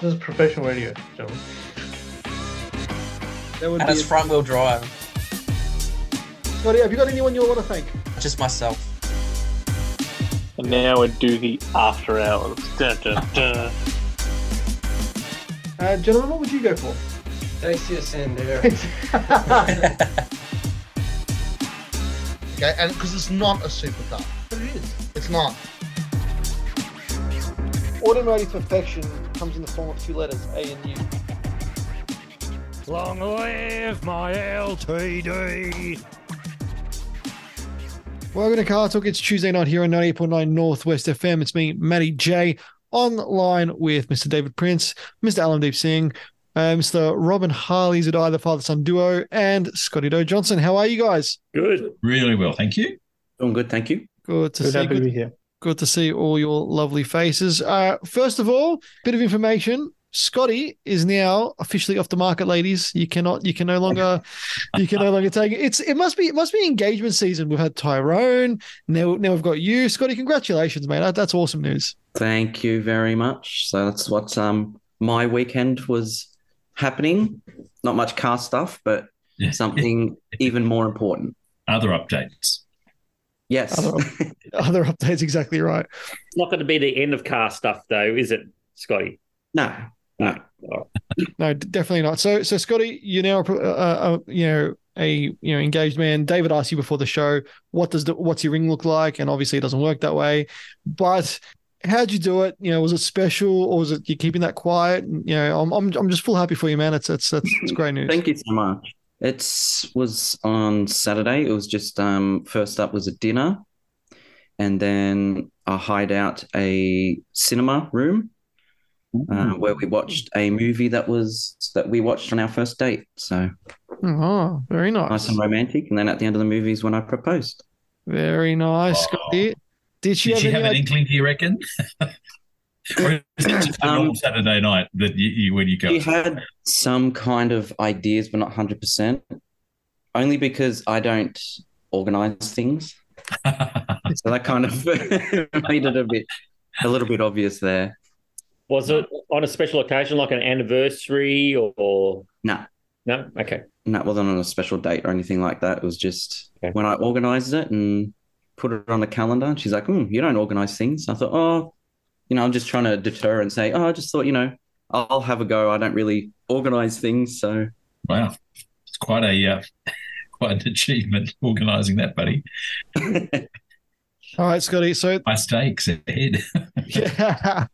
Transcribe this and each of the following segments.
This is professional radio, gentlemen. That would And be it's front wheel drive. Scotty, have you got anyone you want to thank? Just myself. And now we do the after hours. Dun, dun, dun. Uh, gentlemen, what would you go for? Dacia Sandero. Okay, and because it's not a supercar. but it is. It's not. Automotive perfection comes in the form of two letters, A and U. Long live my LTD. Welcome to Car Torque. It's Tuesday night here on 98.9 Northwest FM. It's me, Matty J, online with Mr. David Prince, Mr. Alam Singh, uh, Mr. Robin Harley Zadai, the father son duo, and Scotty Doe Johnson. How are you guys? Good. Really well, thank you. Doing good, thank you. Good to Good see happy to be here. Good to see all your lovely faces. Uh, first of all, bit of information. Scotty is now officially off the market, ladies. You cannot, you can no longer, you can no longer take it. It's, it must be, it must be engagement season. We've had Tyrone, now, now we've got you, Scotty. Congratulations, mate. That, that's awesome news. Thank you very much. So that's what um my weekend was happening. Not much car stuff, but something even more important. Other updates. Yes. Other, other updates, exactly right. It's not going to be the end of car stuff, though, is it, Scotty? no. No. No, definitely not. So, so Scotty, you're now, uh, uh, you know, a you know engaged man. David asked you before the show, what does the what's your ring look like? And obviously, it doesn't work that way. But how'd you do it? You know, was it special or was it you keeping that quiet? You know, I'm I'm, I'm just full happy for you, man. It's it's it's, it's great news. Thank you so much. It was on Saturday. It was just um first up was a dinner and then I hired out a cinema room uh, where we watched a movie that was that we watched on our first date. So Oh, very nice. nice and romantic. And then at the end of the movie is when I proposed. Very nice, Oh. Scotty. Did she Did have she any have an inkling, do you reckon? Um, normal Saturday night that you, you when you go? She had some kind of ideas, but not hundred percent. Only because I don't organize things, so that kind of made it a bit, a little bit obvious there. Was it on a special occasion, like an anniversary or? or... No. No? Okay. And that wasn't on a special date or anything like that. It was just Okay. when I organized it and put it on the calendar. And she's like, hmm, "You don't organize things." I thought, "Oh, you know, I'm just trying to deter and say, oh, I just thought, you know, I'll have a go. I don't really organize things, so wow, it's quite a uh, quite an achievement organising that, buddy. All right, Scotty. So High stakes ahead. Yeah.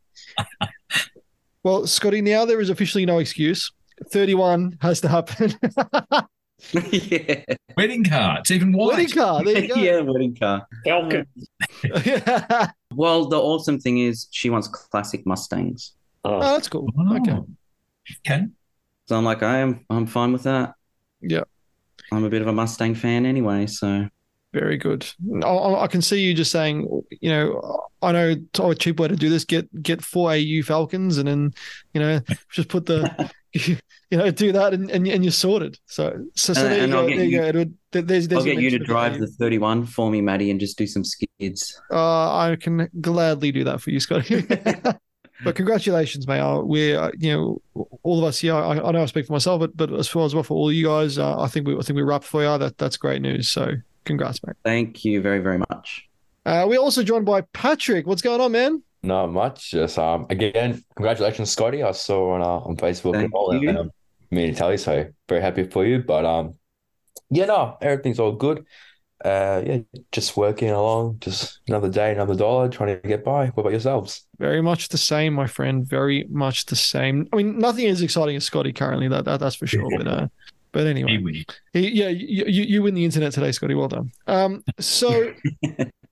well, Scotty, now there is officially no excuse. 31 has to happen. yeah, Wedding car. It's even white. Wedding car. There you go. yeah, wedding car. Falcon. Yeah. Well, the awesome thing is she wants classic Mustangs. Oh, Oh, that's cool. Oh, Okay. Okay. So I'm like, I am, I'm fine with that. Yeah. I'm a bit of a Mustang fan anyway, so Very good. I, I I can see you just saying, you know, I know a cheap way to do this. Get get four AU Falcons, and then, you know, just put the, you know, do that, and, and, and you're sorted. So so, so And- there you and go. There you you- go, Edward. There's, there's I'll get you to drive the 31 for me, Matty, and just do some skids. Uh, I can gladly do that for you, Scotty. but congratulations, mate. Uh, we're, uh, you know, all of us here. I, I know I speak for myself, but but as far as well for all you guys, uh, I think we I think we rapt for you. That that's great news. So congrats, mate. Thank you very, very much. Uh, we're also joined by Patrick. What's going on, man? Not much. Just um again, congratulations, Scotty. I saw on uh, on Facebook Thank and all you. that. Um, me and Tally, so very happy for you. But um, yeah, no, everything's all good. Uh, yeah, just working along. Just another day, another dollar, trying to get by. What about yourselves? Very much the same, my friend. Very much the same. I mean, nothing as exciting as Scotty currently. That, that that's for sure. But uh, but anyway, He- yeah, you, you you win the internet today, Scotty. Well done. Um, so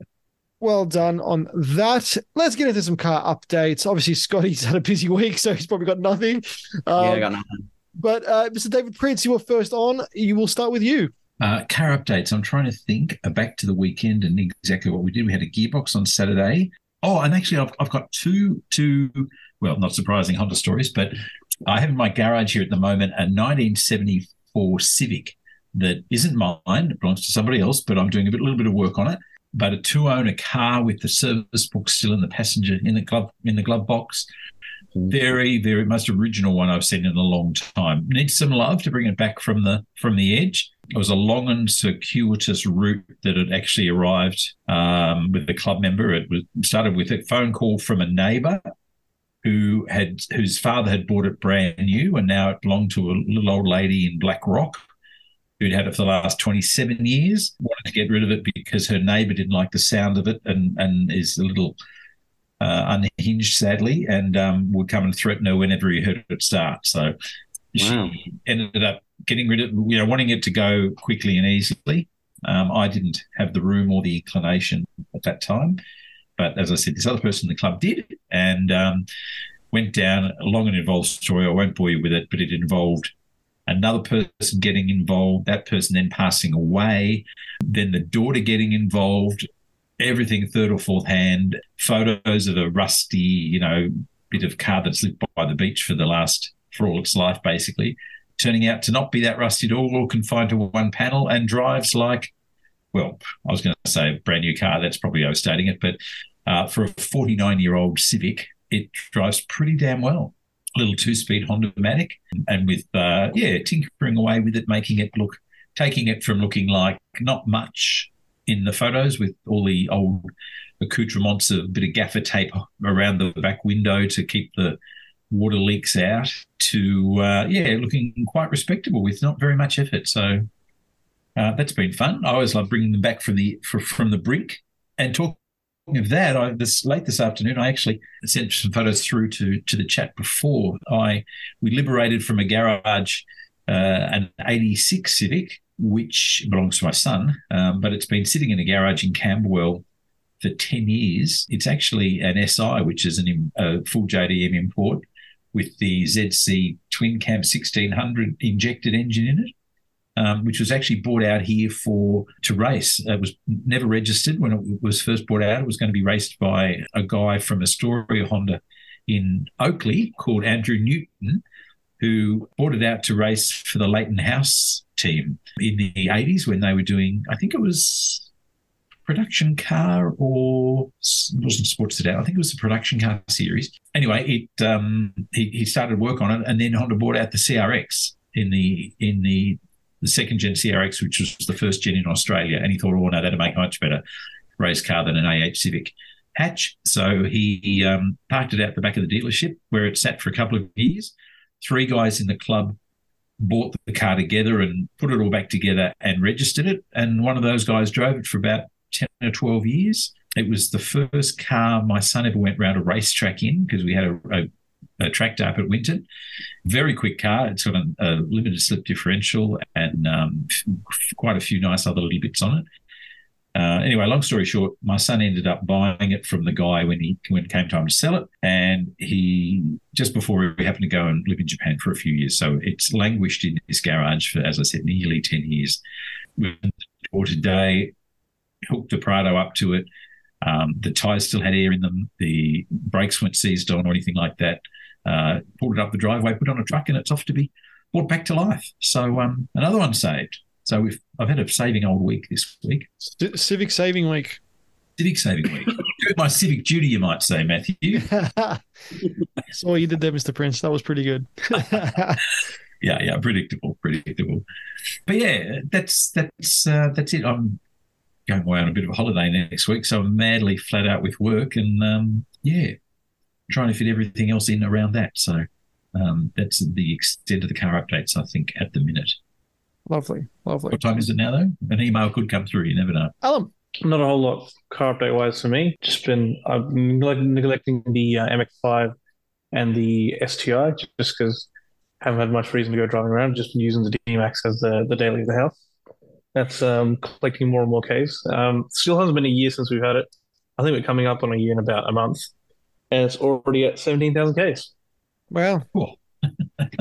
well done on that. Let's get into some car updates. Obviously, Scotty's had a busy week, so he's probably got nothing. Um, yeah, I got nothing. But uh, Mr. David Prince, you were first on. You will start with you. Uh, car updates. I'm trying to think uh, back to the weekend and exactly what we did. We had a gearbox on Saturday. Oh, and actually, I've, I've got two, two, well, not surprising Honda stories, but I have in my garage here at the moment a 1974 Civic that isn't mine. It belongs to somebody else, but I'm doing a bit, little bit of work on it. But a two-owner car with the service book still in the passenger in the glove in the glove box. very, very most original one I've seen in a long time. Needs some love to bring it back from the from the edge. It was a long and circuitous route that had actually arrived um, with the club member. It was started with a phone call from a neighbour who had whose father had bought it brand new, and now it belonged to a little old lady in Black Rock who'd had it for the last 27 years. Wanted to get rid of it because her neighbour didn't like the sound of it and and is a little uh, unhinged, sadly, and um, would come and threaten her whenever he heard it start. So Wow. she ended up getting rid of, you know, wanting it to go quickly and easily. Um, I didn't have the room or the inclination at that time, but as I said, this other person in the club did, and um, went down a long and involved story. I won't bore you with it, but it involved another person getting involved, that person then passing away, then the daughter getting involved, everything third or fourth hand, photos of a rusty, you know, bit of car that's lived by the beach for the last, for all its life, basically, turning out to not be that rusty at all or confined to one panel and drives like, well, I was going to say brand new car, that's probably overstating it, but uh, for a 49 year old Civic, it drives pretty damn well. Little two speed Honda Matic, and with, uh, yeah, tinkering away with it, making it look, taking it from looking like not much in the photos with all the old accoutrements of a bit of gaffer tape around the back window to keep the water leaks out to uh, yeah looking quite respectable with not very much effort. So uh, that's been fun. I always love bringing them back from the fr- from the brink and talking of that i this late this afternoon i actually sent some photos through to to the chat before i we liberated from a garage uh, an 86 civic which belongs to my son, um, but it's been sitting in a garage in Camberwell for 10 years. It's actually an SI, which is an, a full JDM import with the ZC Twin Cam 1600 injected engine in it. Um, which was actually brought out here for to race. It was never registered when it was first brought out. It was going to be raced by a guy from Astoria Honda in Oakleigh called Andrew Newton, who brought it out to race for the Leighton House team in the 80s when they were doing, I think it was production car or it wasn't sports today. I think it was the production car series. Anyway, it um, he, he started work on it and then Honda brought out the CRX in the in the the second gen CRX, which was the first gen in Australia, and he thought, oh no, that'd make a much better race car than an AH Civic hatch. So he, he um, parked it out the back of the dealership where it sat for a couple of years. Three guys in the club bought the car together and put it all back together and registered it. And one of those guys drove it for about 10 or 12 years. It was the first car my son ever went round a racetrack in because we had a, a, a track up at Winton. Very quick car. It's got a, a limited slip differential and um, quite a few nice other little bits on it. Uh, anyway, long story short, my son ended up buying it from the guy when he when it came time to sell it, and he just before he happened to go and live in Japan for a few years. So it's languished in his garage for, as I said, nearly ten years. Or today, hooked the Prado up to it. Um, the tires still had air in them. The brakes weren't seized on or anything like that. Uh, pulled it up the driveway, put it on a truck, and it's off to be brought back to life. So um, another one saved. So we've I've had a saving old week this week. C- Civic Saving Week. Civic saving week. My civic duty, you might say, Matthew. All you did there, Mr. Prince. That was pretty good. Yeah, yeah, predictable, predictable. But yeah, that's that's uh, that's it. I'm going away on a bit of a holiday next week, so I'm madly flat out with work, and um, yeah, trying to fit everything else in around that. So um, that's the extent of the car updates, I think, at the minute. lovely, lovely. What time is it now, though? An email could come through. You never know. Alam, Not a whole lot car update wise for me. Just been I've been neglect- neglecting the uh, MX5 and the STI just because haven't had much reason to go driving around. Just been using the D-Max as the the daily of the house. That's um, collecting more and more Ks. Um, still hasn't been a year since we've had it. I think we're coming up on a year in about a month, and it's already at seventeen thousand Ks. well, Cool.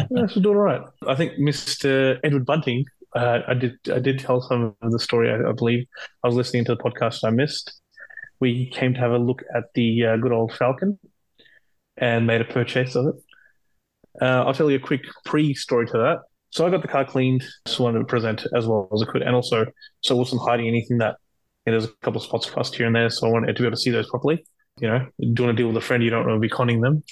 Yes, we're doing all right. I think Mr. Edward Bunting, uh, I did I did tell some of the story, I, I believe. I was listening to the podcast I missed. We came to have a look at the uh, good old Falcon and made a purchase of it. Uh, I'll tell you a quick pre-story to that. So I got the car cleaned, just wanted to present as well as I could, and also so I wasn't hiding anything that you know, there's a couple of spots of rust here and there, so I wanted to be able to see those properly. You know, doing a deal with a friend, you don't want to be conning them.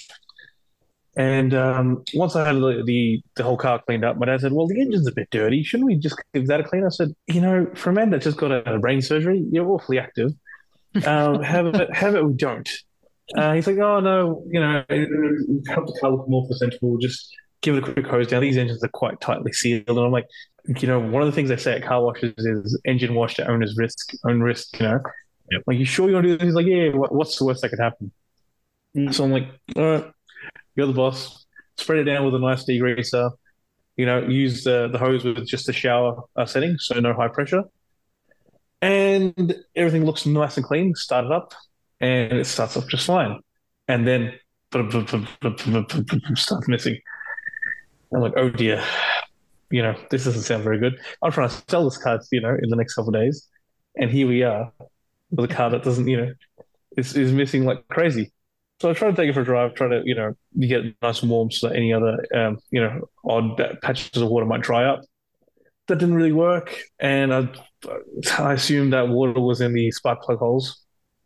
And um, once I had the, the the whole car cleaned up, my dad said, "Well, the engine's a bit dirty. Shouldn't we just give that a clean?" I said, "You know, for a man that just got a brain surgery, you're awfully active. Um, have it, have it. We don't." Uh, he's like, "Oh no, you know, help the car look more presentable. Just give it a quick hose down. These engines are quite tightly sealed." And I'm like, you know, one of the things they say at car washes is engine wash at owner's risk, own risk. You know, Yep. like you sure you want to do this? He's like, "Yeah. What, what's the worst that could happen?" So I'm like, "All right." You're the boss. Spread it down with a nice degreaser. You know, use the, the hose with just the shower uh, setting, so no high pressure. And everything looks nice and clean. Start it up, and it starts off just fine. And then starts missing. I'm like, oh dear. You know, this doesn't sound very good. I'm trying to sell this car, you know, in the next couple of days. And here we are with a car that doesn't, you know, is, is missing like crazy. So I try to take it for a drive, try to, you know, get nice and warm so that any other, um, you know, odd patches of water might dry up. That didn't really work. And I, I assumed that water was in the spark plug holes,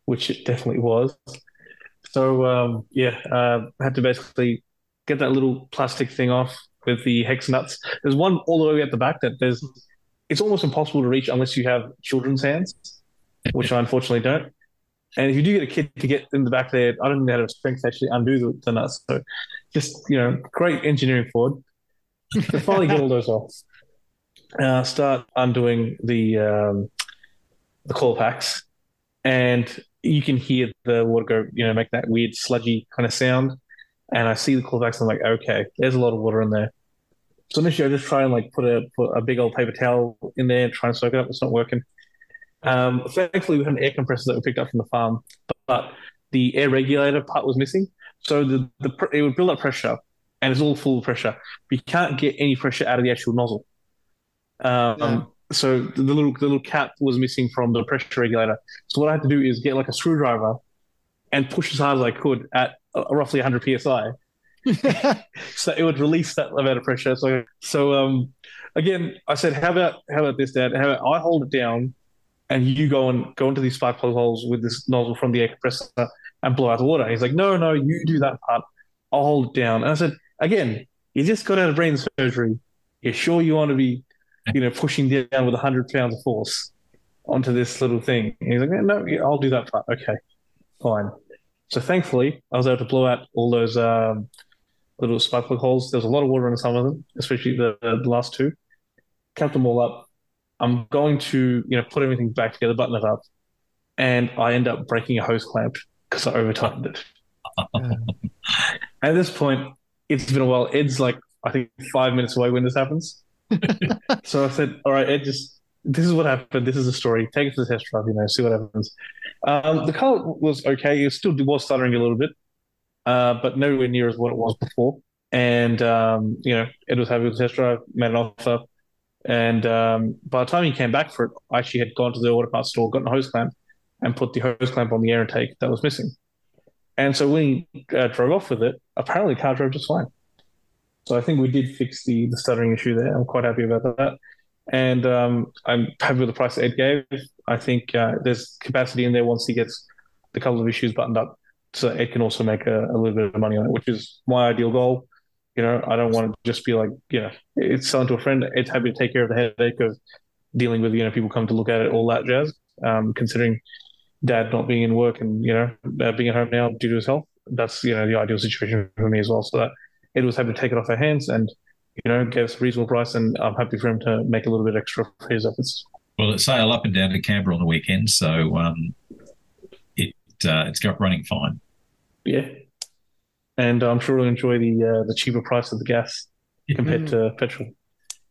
which it definitely was. So, um, yeah, uh, had to basically get that little plastic thing off with the hex nuts. There's one all the way at the back that there's, it's almost impossible to reach unless you have children's hands, which I unfortunately don't. And if you do get a kid to get in the back there, I don't think they have strength to actually undo the, the nuts. So just, you know, great engineering forward. To finally get all those off. Uh, start undoing the um, the coil packs. And you can hear the water go, you know, make that weird sludgy kind of sound. And I see the coil packs, and I'm like, okay, there's a lot of water in there. So initially I just try and like put a put a big old paper towel in there and try and soak it up. It's not working. Um, thankfully, we had an air compressor that we picked up from the farm, but the air regulator part was missing. So the, the pr- it would build up pressure, and it's all full of pressure. You can't get any pressure out of the actual nozzle. Um, Yeah. So the little the little cap was missing from the pressure regulator. So what I had to do is get like a screwdriver and push as hard as I could at uh, roughly 100 psi so it would release that amount of pressure. So, so um, again, I said, how about how about this, Dad? How about I hold it down, and you go and go into these spark plug holes with this nozzle from the air compressor and blow out the water. He's like, no, no, you do that part. I'll hold it down. And I said, again, you just got out of brain surgery. You're sure you want to be, you know, pushing down with hundred pounds of force onto this little thing? And he's like, no, I'll do that part. Okay, fine. So thankfully, I was able to blow out all those um, little spark plug holes. There was a lot of water in some of them, especially the, the last two. Capped them all up. I'm going to, you know, put everything back together, button it up, and I end up breaking a hose clamp because I over tightened it. At this point, it's been a while. Ed's like, I think five minutes away when this happens. so I said, "All right, Ed, just this is what happened. This is the story. Take it to the test drive. You know, see what happens." Um, the car was okay. It still was stuttering a little bit, uh, but nowhere near as what it was before. And um, you know, Ed was happy with the test drive, made an offer, and um, by the time he came back for it, I actually had gone to the auto parts store, gotten a hose clamp, and put the hose clamp on the air intake that was missing. And so when he uh, drove off with it, apparently the car drove just fine. So I think we did fix the the stuttering issue there. I'm quite happy about that. And um, I'm happy with the price Ed gave. I think uh, there's capacity in there once he gets the couple of issues buttoned up, so Ed can also make a, a little bit of money on it, which is my ideal goal. You know, I don't want to just be like, you know, it's selling to a friend. It's happy to take care of the headache of dealing with, you know, people come to look at it, all that jazz. Um, considering dad not being in work and you know uh, being at home now due to his health, that's you know the ideal situation for me as well. So that Ed was happy to take it off our hands and you know gave us a reasonable price, and I'm happy for him to make a little bit extra for his efforts. Well, it sailed up and down to Canberra on the weekend, so um, it uh, it's got running fine. Yeah, and I'm sure we'll enjoy the uh, the cheaper price of the gas compared to petrol.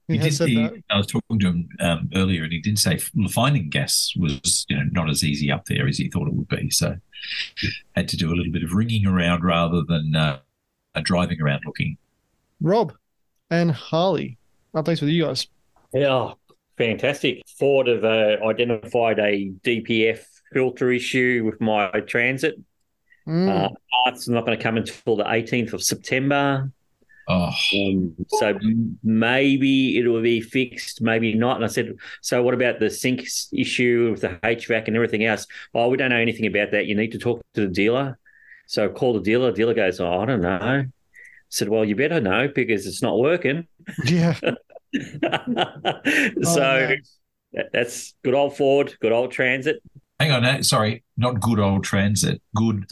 He He did. said He, that. I was talking to him um, earlier, and he did say finding gas was, you know, not as easy up there as he thought it would be. So, had to do a little bit of ringing around rather than uh, uh, driving around looking. Rob and Harley. Updates with you guys. Yeah, fantastic. Ford have uh, identified a DPF filter issue with my transit. Mm. Uh, parts not going to come until the 18th of September. Oh, Um, so maybe it will be fixed, maybe not. And I said, so what about the SYNC issue with the HVAC and everything else? Oh, we don't know anything about that. You need to talk to the dealer. So I call the dealer. The dealer goes, oh, I don't know. said, well, you better know because it's not working. Yeah. so man. that- that's good old Ford, good old Transit. Hang on, sorry, not good old transit. Good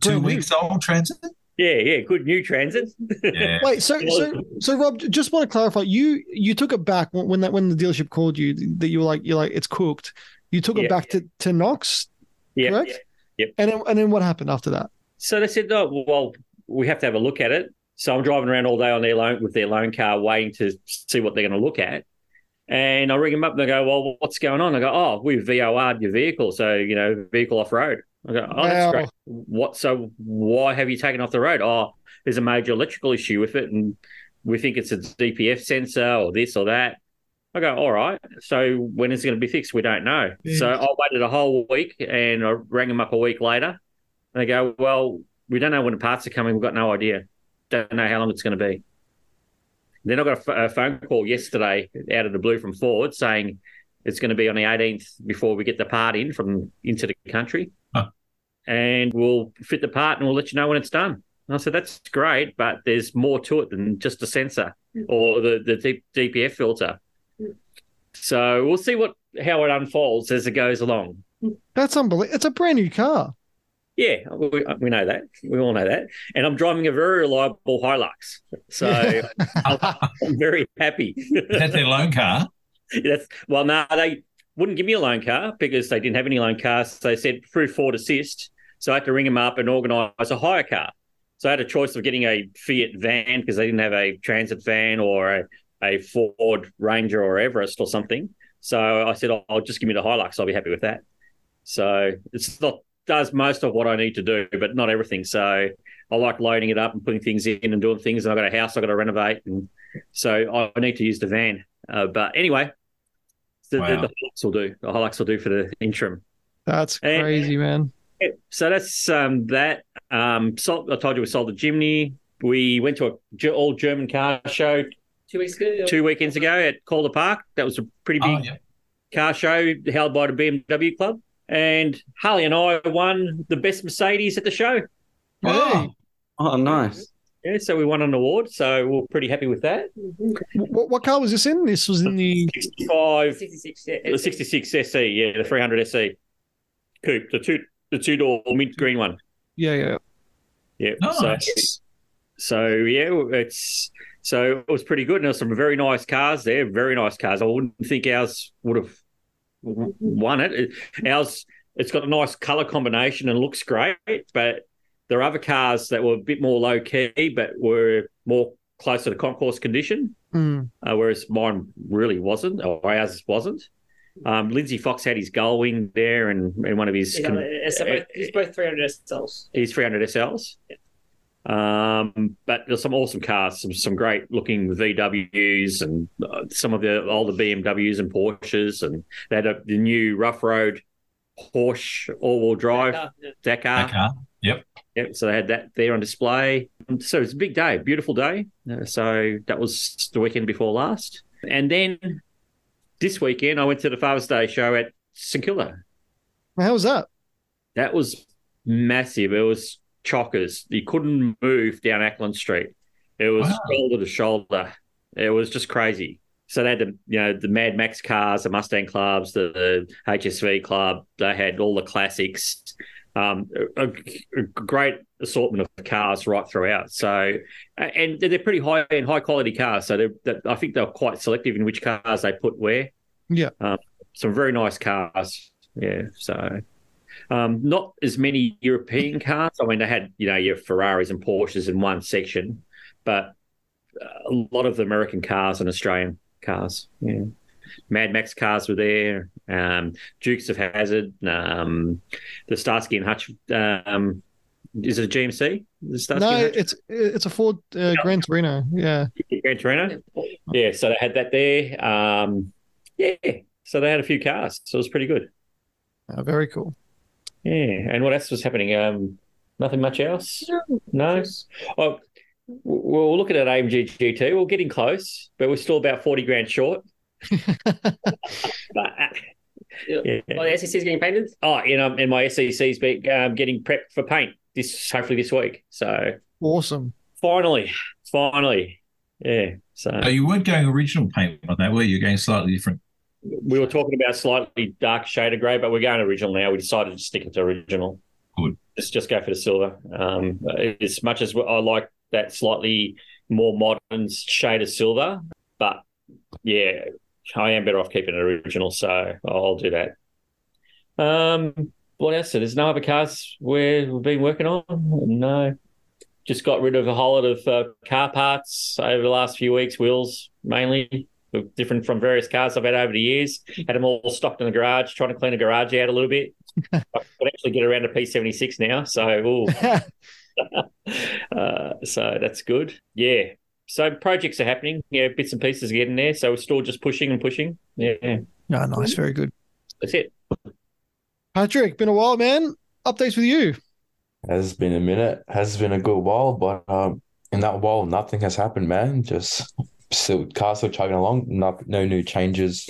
two Brand new. weeks old transit. Yeah, yeah, good new Transit. Yeah. Wait, so so so Rob, just want to clarify. You you took it back when when that when the dealership called you that you were like you're like it's cooked. You took Yeah. it back to to Knox, yeah. correct? Yep. And then and then what happened after that? So they said, "Oh, well, we have to have a look at it." So I'm driving around all day on their loan with their loan car, waiting to see what they're going to look at. And I ring them up and they go, "Well, what's going on?" I go, "Oh, we've VOR'd your vehicle, so you know, vehicle off road." I go, "Oh, Wow. that's great. What? So why have you taken off the road?" Oh, there's a major electrical issue with it, and we think it's a DPF sensor or this or that. I go, all right. So when is it going to be fixed? We don't know. Yeah. So I waited a whole week and I rang them up a week later. And they go, well, we don't know when the parts are coming. We've got no idea. Don't know how long it's going to be. Then I got a a phone call yesterday out of the blue from Ford saying it's going to be on the 18th before we get the part in from into the country. Huh. And we'll fit the part and we'll let you know when it's done. And I said, that's great, but there's more to it than just a sensor mm. or the, the DPF filter. Mm. So we'll see what how it unfolds as it goes along. Mm. That's unbelievable. It's a brand new car. Yeah, we, we know that. We all know that. And I'm driving a very reliable Hilux. So I'm very happy. That's their loan car. That's well, no, they wouldn't give me a loan car because they didn't have any loan cars. They said through Ford Assist. So I had to ring them up and organise a hire car. So I had a choice of getting a Fiat van because they didn't have a transit van or a, a Ford Ranger or Everest or something. So I said, "Oh, I'll just give me the Hilux. I'll be happy with that. So it's not does most of what I need to do, but not everything. So I like loading it up and putting things in and doing things. And I've got a house I've got to renovate, and so I need to use the van. Uh, but anyway, the, Wow. the, the Hilux will do. The Hilux will do for the interim. That's And- crazy, man. Yeah, So that's um, that. Um, sold, I told you we sold the Jimny. We went to a Ge- all German car show Two weeks ago. two weekends ago at Calder Park. That was a pretty Oh, big yeah. car show held by the BMW Club. And Harley and I won the best Mercedes at the show. Oh, Oh, nice. Yeah, so we won an award. So we're pretty happy with that. What, what car was this in? This was in the 65, 66. Yeah, the 66 SE, yeah, the 300 SE coupe, the two the two door mint green one. yeah yeah. Yeah. So, nice. so yeah, it's so it was pretty good. And there's some very nice cars there, very nice cars. I wouldn't think ours would have won it. It- Ours, it's got a nice color combination and looks great, but there are other cars that were a bit more low key, but were more closer to concourse condition. Mm. uh, whereas mine really wasn't, or ours wasn't. Um, Lindsay Fox had his gull wing there, and, and one of his Yeah, it's both, it's both 300 SLs. He's 300 SLs. Yeah. Um, but there's some awesome cars, some some great looking VWs, and uh, some of the older BMWs and Porsches, and they had a, the new rough road Porsche all wheel drive Uh, yeah. Dakar. That car. Yep. So they had that there on display. So it's a big day, beautiful day. Uh, So that was the weekend before last. And then this weekend, I went to the Father's Day show at St Kilda. How was that? That was massive. It was chockers. You couldn't move down Acland Street. It was Wow. shoulder to shoulder. It was just crazy. So they had the you know the Mad Max cars, the Mustang clubs, the, the HSV club. They had all the classics. Um, a, a great assortment of cars right throughout. So, and they're pretty high and high quality cars. So they're, they I think they're quite selective in which cars they put where. Yeah. Um, some very nice cars. Yeah. So, um, not as many European cars. I mean, they had you know your Ferraris and Porsches in one section, but a lot of the American cars and Australian cars. Yeah. Mad Max cars were there. Um, Dukes of Hazzard. Um, the Starsky and Hutch. Um, is it a GMC? The No, it's it's a Ford uh, Gran Torino. Yeah. Gran Torino. Yeah, so they had that there. Um, yeah, so they had a few cars, so it was pretty good. Uh, very cool. Yeah, and what else was happening? Um, nothing much else. No. Oh, we're looking at AMG GT. We're getting close, but we're still about forty grand short. But, uh, yeah. Well, the SEC is getting painted. Oh, and, um, and my SEC's be, um, getting prepped for paint this hopefully this week. So Awesome. finally, finally, yeah. So Oh, you weren't going original paint on that, were you? You're going slightly different. we were talking about slightly dark shade of grey, but we're going original now. We decided to stick it to original. Good. Just just go for the silver. Um, as much as I like that slightly more modern shade of silver, but yeah, I am better off keeping it original, so I'll do that. Um, what else? There's no other cars we've been working on. No, just got rid of a whole lot of uh, car parts over the last few weeks. Wheels mainly, different from various cars I've had over the years. Had them all stocked in the garage, trying to clean the garage out a little bit. I could actually get around a P76 now, so uh, so that's good. Yeah. So projects are happening. Yeah, bits and pieces are getting there. So we're still just pushing and pushing. Yeah, No, nice, very good. that's it. Patrick, been a while, man. Updates with you. Has been a minute, has been a good while, but um, in that while, nothing has happened, man. Just still car still chugging along. No, no new changes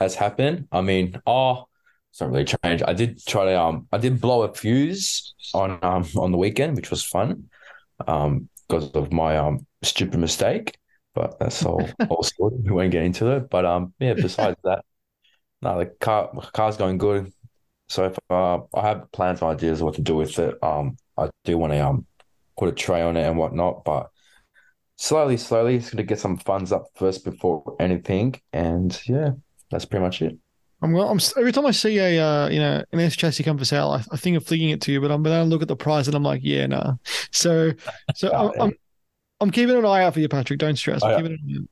has happened. I mean, oh, it's not really changed. I did try to um, I did blow a fuse on um on the weekend, which was fun, um, because of my um stupid mistake. But that's all all sorted. We won't get into it. But um, yeah. Besides that, no, the car car's going good. So if uh, I have plans and ideas of what to do with it, um, I do want to um put a tray on it and whatnot, but slowly, slowly, it's gonna get some funds up first before anything, and yeah, that's pretty much it. I'm, I'm every time I see a uh, you know an S chassis come for sale, I, I think of flicking it to you, but I'm gonna look at the price and I'm like, yeah, nah. So, so I'm, I'm I'm keeping an eye out for you, Patrick. Don't stress. I'm I- keeping an eye out.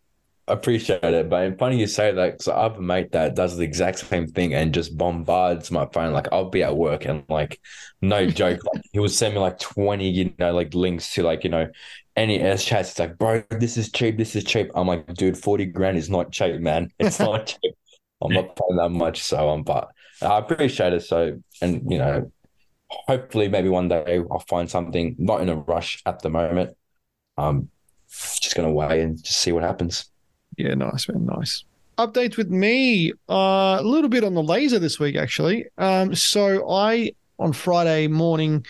Appreciate it, but funny you say that because I have a mate that does the exact same thing and just bombards my phone. Like I'll be at work and like, no joke, like he would send me like twenty, you know, like links to like you know, any S chats. It's like, bro, this is cheap. This is cheap. I'm like, dude, forty grand is not cheap, man. It's not cheap. I'm not playing that much, so um, but I appreciate it. So and you know, hopefully maybe one day I'll find something. Not in a rush at the moment. Um, just gonna wait and just see what happens. Yeah, nice, man, nice. Updates with me. Uh, a little bit on the laser this week, actually. Um, so I on Friday morning,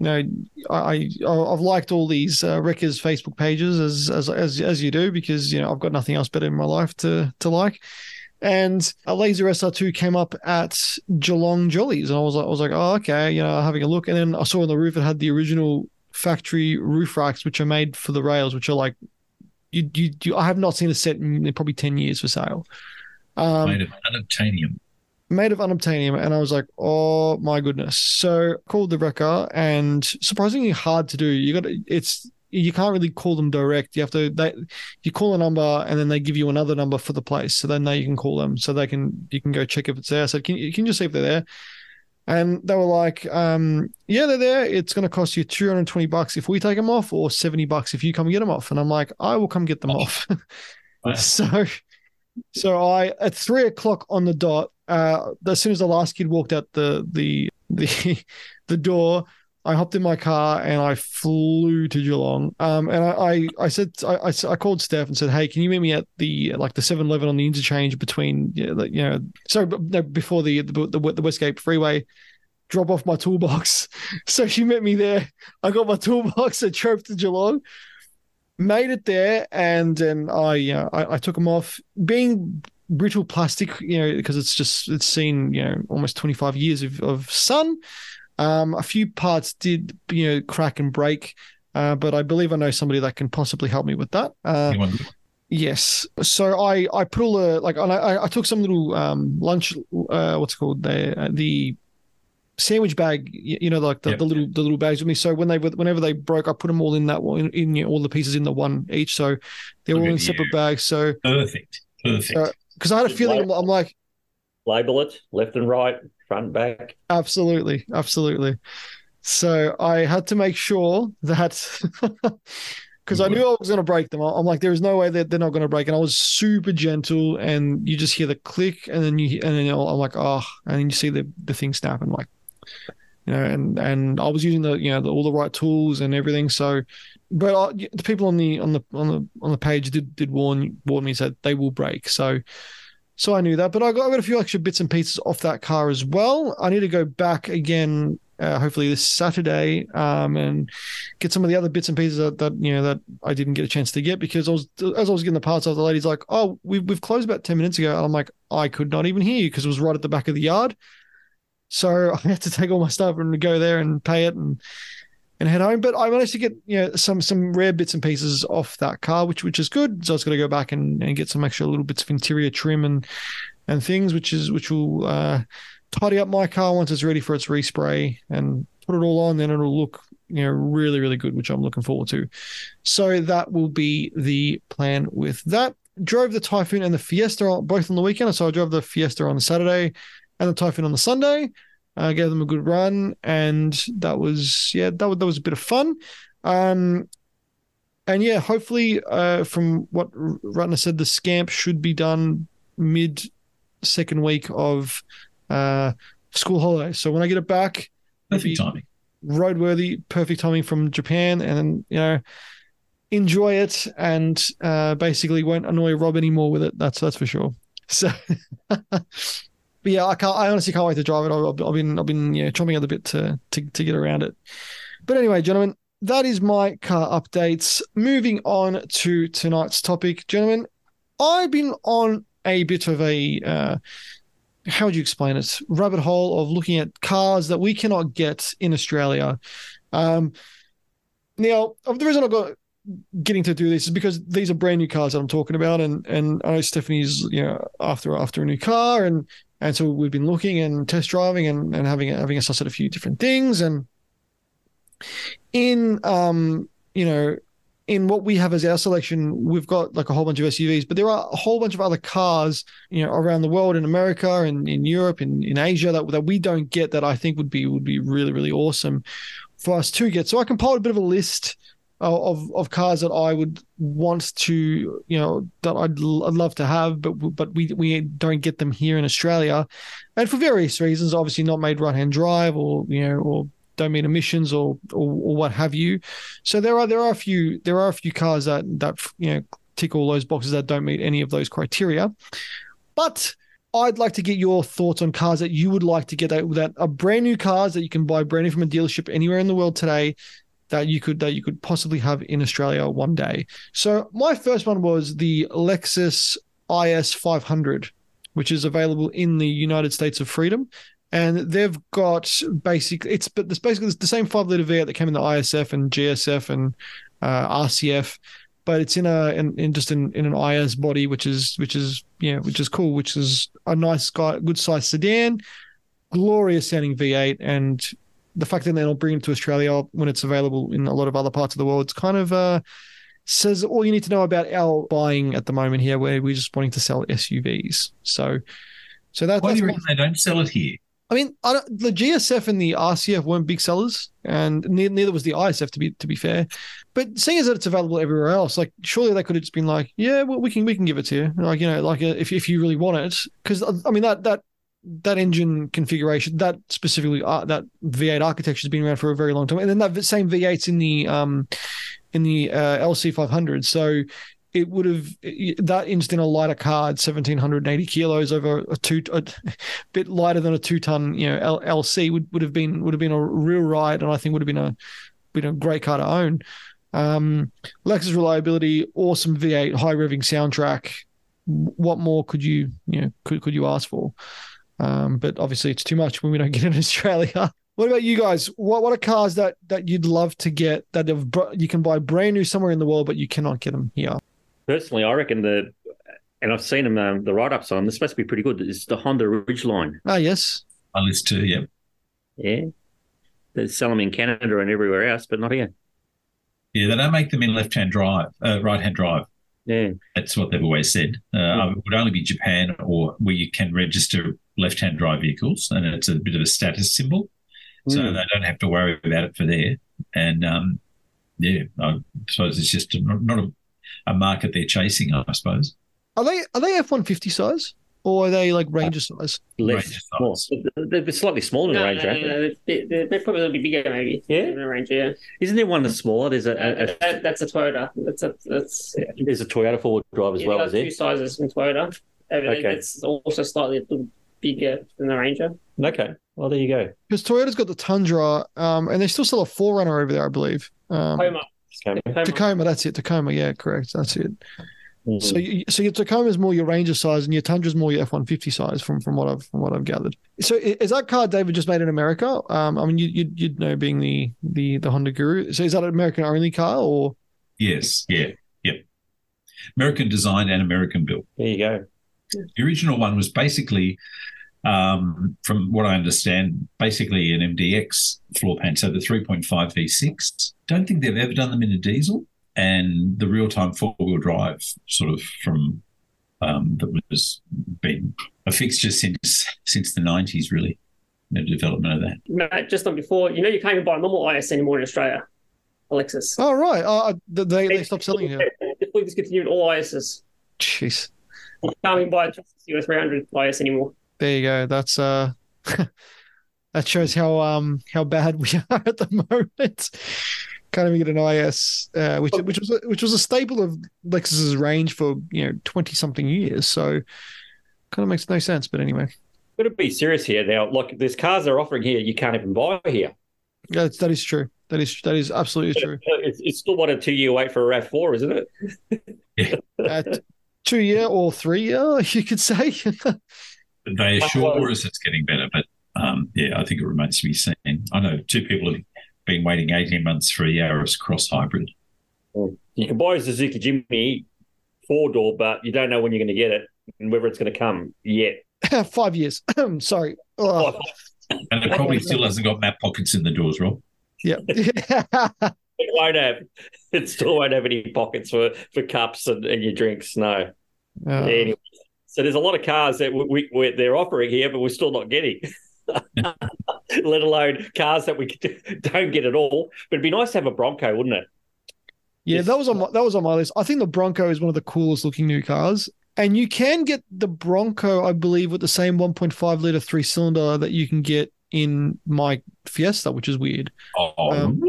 you know, I, I I've liked all these uh, Wreckers Facebook pages as as as as you do because you know I've got nothing else better in my life to to like. And a laser SR2 came up at Geelong Jollies, and I was like, I was like, oh, okay, you know, having a look. And then I saw on the roof it had the original factory roof racks, which are made for the rails, which are like you, you, you I have not seen a set in probably 10 years for sale. Um, Made of unobtainium. made of unobtainium, and I was like, oh my goodness. So called the wrecker, and surprisingly hard to do. You got it's you can't really call them direct. You have to they you call a number and then they give you another number for the place. So then now you can call them so they can you can go check if it's there. So can you can you just see if they're there? And they were like, um, yeah, they're there. It's going to cost you 220 bucks if we take them off or 70 bucks if you come get them off. And I'm like, I will come get them off. so, so I, at three o'clock on the dot, uh, as soon as the last kid walked out the, the, the, the door, I hopped in my car and I flew to Geelong. Um, and I, I, I said, I, I, called Steph and said, Hey, can you meet me at the, like the 7 Eleven on the interchange between, you know, you know sorry, before the, the, the, the Westgate freeway, drop off my toolbox. So she met me there. I got my toolbox and drove to Geelong, made it there. And then I, you know, I, I took them off being brittle plastic, you know, because it's just, it's seen, you know, almost 25 years of, of sun. Um, a few parts did, you know, crack and break, uh, but I believe I know somebody that can possibly help me with that. Uh, yes. So I I put all the like and I I took some little um lunch uh what's it called the uh, the sandwich bag you know like the, Yep. the little the little bags with me. So when they whenever they broke, I put them all in that one in, in you know, all the pieces in the one each. So they were all Okay, in separate yeah. bags. So Perfect. Perfect. because I had a feeling I'm, I'm like Label it left and right, front, back. Absolutely, absolutely. So I had to make sure that because I knew I was going to break them. I'm like, there is no way that they're not going to break, and I was super gentle. And you just hear the click, and then you and then I'm like, oh, and then you see the the thing snap, and like, you know, and and I was using the you know the, all the right tools and everything. So, but I, the people on the on the on the on the page did did warn warn me said they will break. So. So I knew that, but I got, I got a few extra bits and pieces off that car as well. I need to go back again uh, hopefully this Saturday, um, and get some of the other bits and pieces that, that you know that I didn't get a chance to get because I was as I was getting the parts off, the lady's like, "Oh, we've we've closed about ten minutes ago," and I'm like, "I could not even hear you because it was right at the back of the yard." So I had to take all my stuff and go there and pay it and and head home. But I managed to get you know some some rare bits and pieces off that car, which which is good. So I was going to go back and, and get some extra little bits of interior trim and and things, which is which will uh, tidy up my car once it's ready for its respray and put it all on. Then it'll look you know really really good, which I'm looking forward to. So that will be the plan with that. Drove the Typhoon and the Fiesta both on the weekend. So I drove the Fiesta on Saturday and the Typhoon on the Sunday. I uh, gave them a good run, and that was yeah, that was that was a bit of fun. Um, and yeah, hopefully, uh, from what Rutner said, the scamp should be done mid second week of uh, school holidays. So when I get it back, perfect timing, roadworthy, perfect timing from Japan, and you know, enjoy it, and uh, basically won't annoy Rob anymore with it. That's that's for sure. So. but yeah, I can't. I honestly can't wait to drive it. I've, I've been, I've been, yeah, chomping at the bit to, to to get around it. But anyway, gentlemen, that is my car updates. Moving on to tonight's topic, gentlemen. I've been on a bit of a, uh, how would you explain it? Rabbit hole of looking at cars that we cannot get in Australia. Um, now, the reason I got getting to do this is because these are brand new cars that I'm talking about, and and I know Stephanie's you know after after a new car, and and so we've been looking and test driving and, and having having a suss at a few different things. And in um, you know, in what we have as our selection, we've got like a whole bunch of SUVs, but there are a whole bunch of other cars, you know, around the world in America and in Europe and in Asia that, that we don't get that I think would be would be really, really awesome for us to get. So I compiled a bit of a list of of cars that I would want to, you know, that I'd, I'd love to have, but but we we don't get them here in Australia, and for various reasons, obviously not made right hand drive or you know or don't meet emissions or, or or what have you. So there are there are a few there are a few cars that that you know tick all those boxes that don't meet any of those criteria, but. I'd like to get your thoughts on cars that you would like to get that, that are brand new cars that you can buy brand new from a dealership anywhere in the world today that you could that you could possibly have in Australia one day. So my first one was the Lexus IS 500, which is available in the United States of Freedom. And they've got basically it's but it's basically the same five liter V8 that came in the ISF and GSF and uh, RCF, but it's in a in, in just in, in an IS body, which is which is yeah, which is cool, which is a nice guy, good size sedan, glorious sounding V8, and the fact that they're not bringing it to Australia when it's available in a lot of other parts of the world, it's kind of uh, says all you need to know about our buying at the moment here, where we're just wanting to sell SUVs. So, so that, Why that's do you my- reckon they don't sell it here? I mean, I don't, the GSF and the RCF weren't big sellers, and neither, neither was the ISF to be to be fair. But seeing as that it's available everywhere else, like surely they could have just been like, yeah, well, we can we can give it to you, like you know, like uh, if if you really want it, because I mean that that that engine configuration, that specifically uh, that V8 architecture has been around for a very long time, and then that same V8's in the um in the uh, LC 500, so it would have that engine in a lighter car, 1780 kilos over a two, a bit lighter than a two ton, you know, LC would, would have been would have been a real ride, and I think would have been a been a great car to own. Um, Lexus reliability, awesome V8, high revving soundtrack. What more could you you know could could you ask for? Um, but obviously it's too much when we don't get it in Australia. What about you guys? What what are cars that that you'd love to get that have, br- you can buy brand new somewhere in the world, but you cannot get them here? Personally, I reckon the, and I've seen them, um, the write ups on them, they're supposed to be pretty good. It's the Honda Ridgeline. Ah, yes. I list too, yeah. Yeah. They sell them in Canada and everywhere else, but not here. Yeah, they don't make them in left hand drive, uh, right hand drive. Yeah. That's what they've always said. Uh, It would only be Japan or where you can register left hand drive vehicles, and it's a bit of a status symbol. So Mm. they don't have to worry about it for there. And um, yeah, I suppose it's just not, not a, a market they're chasing, I suppose. Are they are they F one fifty size or are they like Ranger size? Less size. They're slightly smaller than No, the no, no, they? no, they- they- They're probably a little bit bigger, maybe. Yeah? In the range, yeah. Isn't there one that's smaller? There's a, a, a That, that's a Toyota. That's a that's yeah. there's a Toyota four wheel drive as Yeah, well, they is got there? two sizes from Toyota. Uh, Okay. It's also slightly a bigger than the Ranger. Okay. Well, there you go. Because Toyota's got the Tundra, um, and they still sell a 4Runner over there, I believe. Um, Tacoma. Tacoma. Tacoma, that's it. Tacoma, yeah, correct. That's it. So, you, so your Tacoma is more your Ranger size, and your Tundra's more your F one fifty size, from from what I've from what I've gathered. So, is that car David just made in America? Um, I mean, you, you'd you'd know being the the the Honda guru. So, is that an American only car, or Yes, yeah, yep. American design and American built. there you go. The original one was basically, um, from what I understand, basically an MDX floor pan. So the 3.5 V6. Don't think they've ever done them in a diesel. And the real time four wheel drive, sort of from um, that was been a fixture since since the 90s, really. The development of that. Matt, just on before, you know, you can't even buy a normal IS anymore in Australia. Alexis. oh right, uh, they they stopped selling here it. We discontinued all ISs. Jeez, You can't even buy a 260 or 300 IS anymore. there you go. That's uh, that shows how um how bad we are at the moment. Can't even get an IS, uh, which which was a, which was a staple of Lexus's range for you know twenty something years. So kind of makes no sense. But anyway, Got to be serious here now. Look, there's cars they're offering here you can't even buy here. yeah, that's, true. That is that is absolutely true. It's, it's still what a two year wait for a RAV4, isn't it? At two year or three year, you could say. But they assure us it's getting better. But um, yeah, I think it remains to be seen. I know two people have been waiting 18 months for a Yaris cross hybrid. You can buy a Suzuki Jimny four door, but you don't know when you're going to get it and whether it's going to come yet. Five years. Sorry. Oh, And it probably still hasn't got map pockets in the doors, Rob. yeah. It won't have. It still won't have any pockets for, for cups and, and your drinks. No. Uh, Anyway, so there's a lot of cars that we, we, we they're offering here, but we're still not getting. Let alone cars that we don't get at all. But it'd be nice to have a Bronco, wouldn't it? Yeah, that was on my, that was on my list. I think the Bronco is one of the coolest looking new cars, and you can get the Bronco, I believe, with the same 1.5 liter three cylinder that you can get in my Fiesta, which is weird. Oh, Um,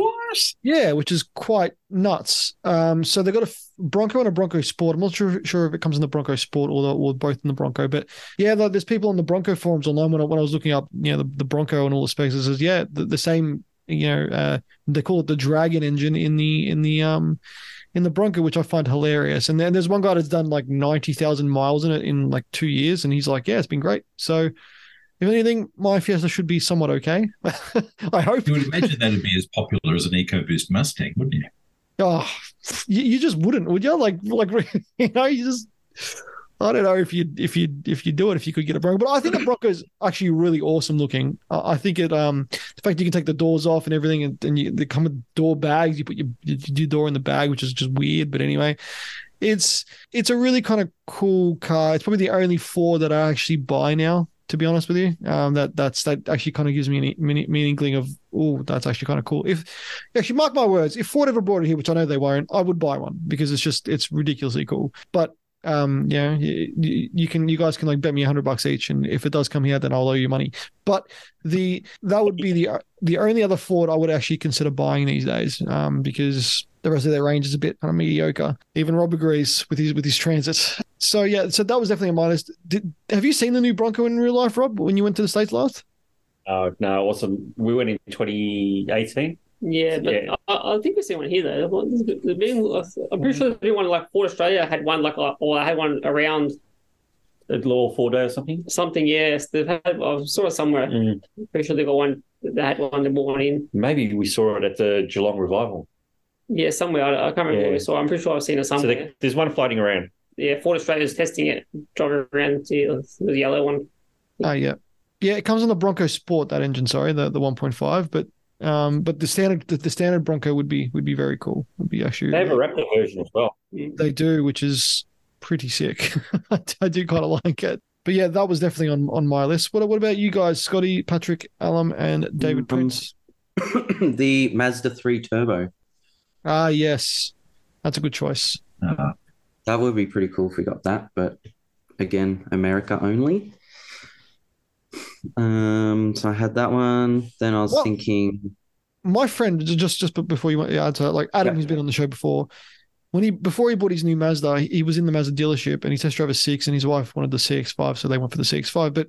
Yeah, which is quite nuts. Um, so they've got a Bronco and a Bronco Sport. I'm not sure sure if it comes in the Bronco Sport or the, or both in the Bronco, but yeah, there's people on the Bronco forums online when I, when I was looking up, you know, the, the Bronco and all the specs. It says yeah, the, the same. You know, uh, they call it the Dragon engine in the in the um in the Bronco, which I find hilarious. And then there's one guy that's done like ninety thousand miles in it in like two years, and he's like, yeah, it's been great. So. If anything, my Fiesta should be somewhat okay. I hope. You would imagine that'd be as popular as an EcoBoost Mustang, wouldn't you? Oh, you, you just wouldn't, would you? Like, like you know, you just. I don't know if you if you if you do it if you could get a Bronco, but I think a Bronco is actually really awesome looking. I think it um the fact you can take the doors off and everything, and, and you, they come with door bags. You put your, your your door in the bag, which is just weird. But anyway, it's it's a really kind of cool car. It's probably the only Ford that I actually buy now. To be honest with you, um, that that's that actually kind of gives me an meaning, meaning of oh, that's actually kind of cool. If actually mark my words, if Ford ever brought it here, which I know they won't, I would buy one because it's just it's ridiculously cool. But um, yeah, you, you can you guys can like bet me a hundred bucks each, and if it does come here, then I'll owe you money. But the that would be the the only other Ford I would actually consider buying these days, um, because the rest of their range is a bit kind of mediocre. Even Rob agrees with his with his transit. So yeah, so that was definitely a minus. Did have you seen the new Bronco in real life, Rob, when you went to the states last? Oh, no, it wasn't. We went in 2018. Yeah, but Yeah. I, I think we see one here though. There's been- I'm pretty sure there's been one like Ford Australia had one like uh, or I had one around A little four day or something. something. Yes, they've had. I saw it somewhere. Mm. Pretty sure they got one. They had one. They brought one in. Maybe we saw it at the Geelong Revival. Yeah, somewhere. I, I can't remember Yeah. where we saw. I'm pretty sure I've seen it So somewhere. there- there's one floating around. yeah, Ford Australia's testing it, driving around to the yellow one. Oh yeah, yeah. It comes on the Bronco Sport that engine. Sorry, the the 1.5, but um, but the standard the, the standard Bronco would be would be very cool. Would be actually They have a Raptor version as well. They do, which is pretty sick. I do kind of like it. But yeah, that was definitely on, on my list. What what about you guys, Scotty, Patrick, Alam, and David Um, Prince? the Mazda 3 Turbo. Ah, yes, that's a good choice. Uh, That would be pretty cool if we got that, but again, America only. Um, so I had that one. Then I was What? thinking, My friend, just just before you went yeah, answer, like Adam, Yeah. who's been on the show before, when he before he bought his new Mazda, he, was in the Mazda dealership and he test drove a six, and his wife wanted the CX5, so they went for the CX5. But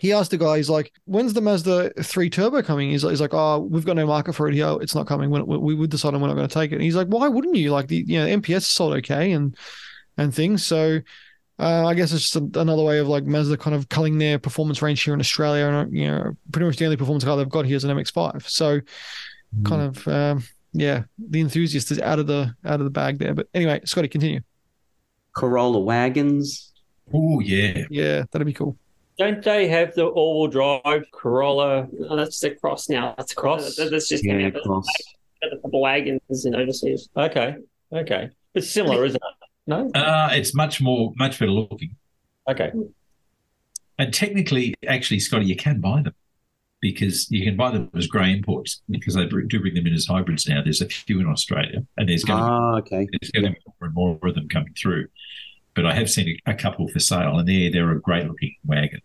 he asked the guy, he's like, "When's the Mazda three turbo coming?" He's, he's like, "Oh, we've got no market for it here. It's not coming. We, we, we decided we're not going to take it." And he's like, "Why wouldn't you? Like the you know MPS sold okay and and things." So uh, I guess it's just another way of like Mazda kind of culling their performance range here in Australia, and you know, pretty much the only performance car they've got here is an MX-5. So, kind of, um, yeah, the enthusiast is out of the out of the bag there. But anyway, Scotty, continue. Corolla wagons. Oh yeah, Yeah, that'd be cool. Don't they have the all-wheel drive Corolla? Oh, that's the cross now. That's Cross? That's just Yeah, yeah, cross. a couple wagons in overseas. Okay. Okay. It's similar, isn't it? No? uh, it's much more, much better looking. Okay. And technically, actually, Scotty, you can buy them because you can buy them as grey imports because they do bring them in as hybrids now. There's a few in Australia, and there's going, Ah, okay. to, there's going to be more and more of them coming through. But I have seen a, a couple for sale, and they're they're a great looking wagon.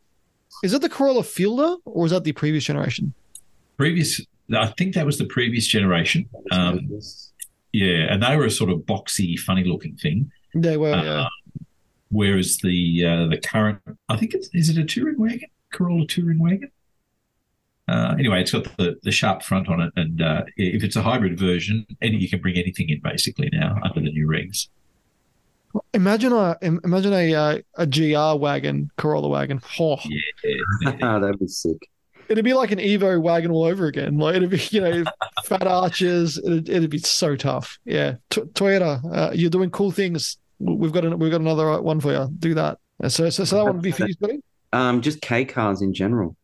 Is that the Corolla Fielder or is that the previous generation? Previous, I think that was the previous generation. Um, yeah, and they were a sort of boxy, funny looking thing. They were, Uh, yeah. Whereas the uh, the current, I think it's is it a touring wagon, Corolla touring wagon. Uh, anyway, it's got the, the sharp front on it, and uh, if it's a hybrid version, any you can bring anything in basically now under the new regs. Imagine a imagine a uh, a GR wagon, Corolla wagon. Oh, Yeah, That'd be sick. it'd be like an Evo wagon all over again. Like it'd be, you know, fat arches. It'd, it'd be so tough. Yeah, T- Toyota, uh, you're doing cool things. We've got an, we've got another one for you. Do that. Uh, So so, so that one would be for you, Scotty. Um, just K cars in general.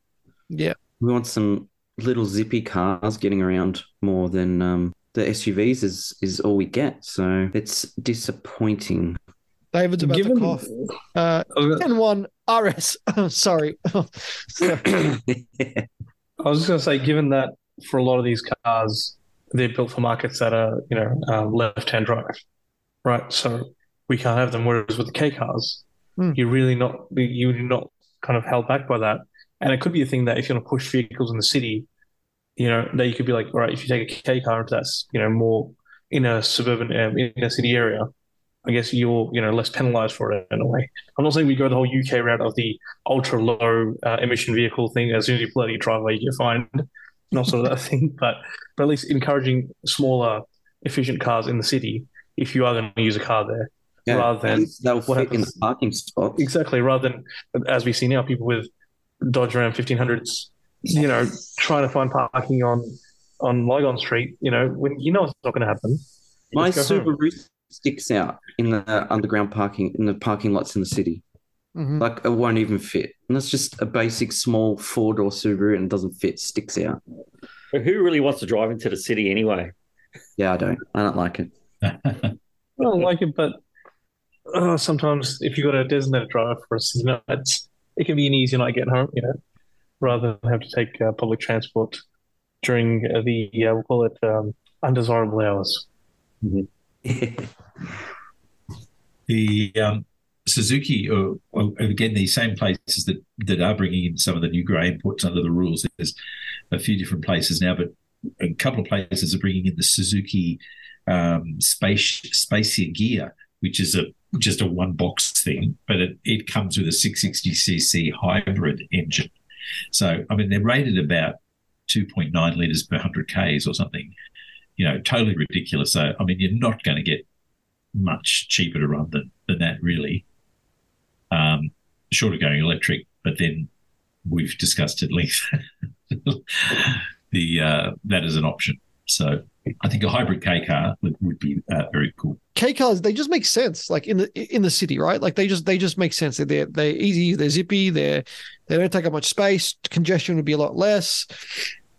Yeah. We want some little zippy cars getting around more than um, the SUVs is is all we get. So it's disappointing. David's about Given- to cough. Uh, I was gonna- 1 RS. Sorry. I was just going to say, given that for a lot of these cars, they're built for markets that are, you know, um, left-hand drive, right? So we can't have them. Whereas with the K cars, Hmm. you're really not, you're not kind of held back by that. And it could be a thing that if you want to push vehicles in the city, you know, that you could be like, all right, if you take a K car into that's, you know, more in a suburban, um, inner city area, I guess you're, you know, less penalized for it in a way. I'm not saying we go the whole UK route of the ultra low uh, emission vehicle thing. As soon as you pull out your driveway, you get fined. Not sort of that thing, but but at least encouraging smaller, efficient cars in the city if you are going to use a car there, Yeah, rather than what fit in the parking spots. exactly rather than as we see now, people with Dodge Ram 1500s, you know, trying to find parking on on Lygon Street. You know, when you know it's not going to happen. My Just go home. Subaru sticks out in the underground parking in the parking lots in the city. Mhm. Like it won't even fit. And that's just a basic small four door Subaru and it doesn't fit, sticks out. But who really wants to drive into the city anyway? Yeah, I don't. I don't like it. I don't like it, but uh, sometimes if you've got a designated driver for us, you know, it's, it can be an easier night getting home, you know, rather than have to take uh, public transport during uh, the, uh, we'll call it um, undesirable hours. the um, Suzuki, or, or again, these same places that, that are bringing in some of the new grey imports under the rules. There's a few different places now, but a couple of places are bringing in the Suzuki um, space Spacia gear, which is a just a one box thing, but it, it comes with a 660cc hybrid engine. So, I mean, they're rated about 2.9 litres per 100 Ks or something. You know, totally ridiculous. So, I mean, you're not going to get much cheaper to run than, than that, really. Um, short of going electric, but then we've discussed at length the uh, that is an option. So I think a hybrid K car would, would be uh, very cool. K cars, they just make sense, like in the in the city, right? Like they just they just make sense. They're they're easy, they're zippy, they're they don't take up much space. Congestion would be a lot less.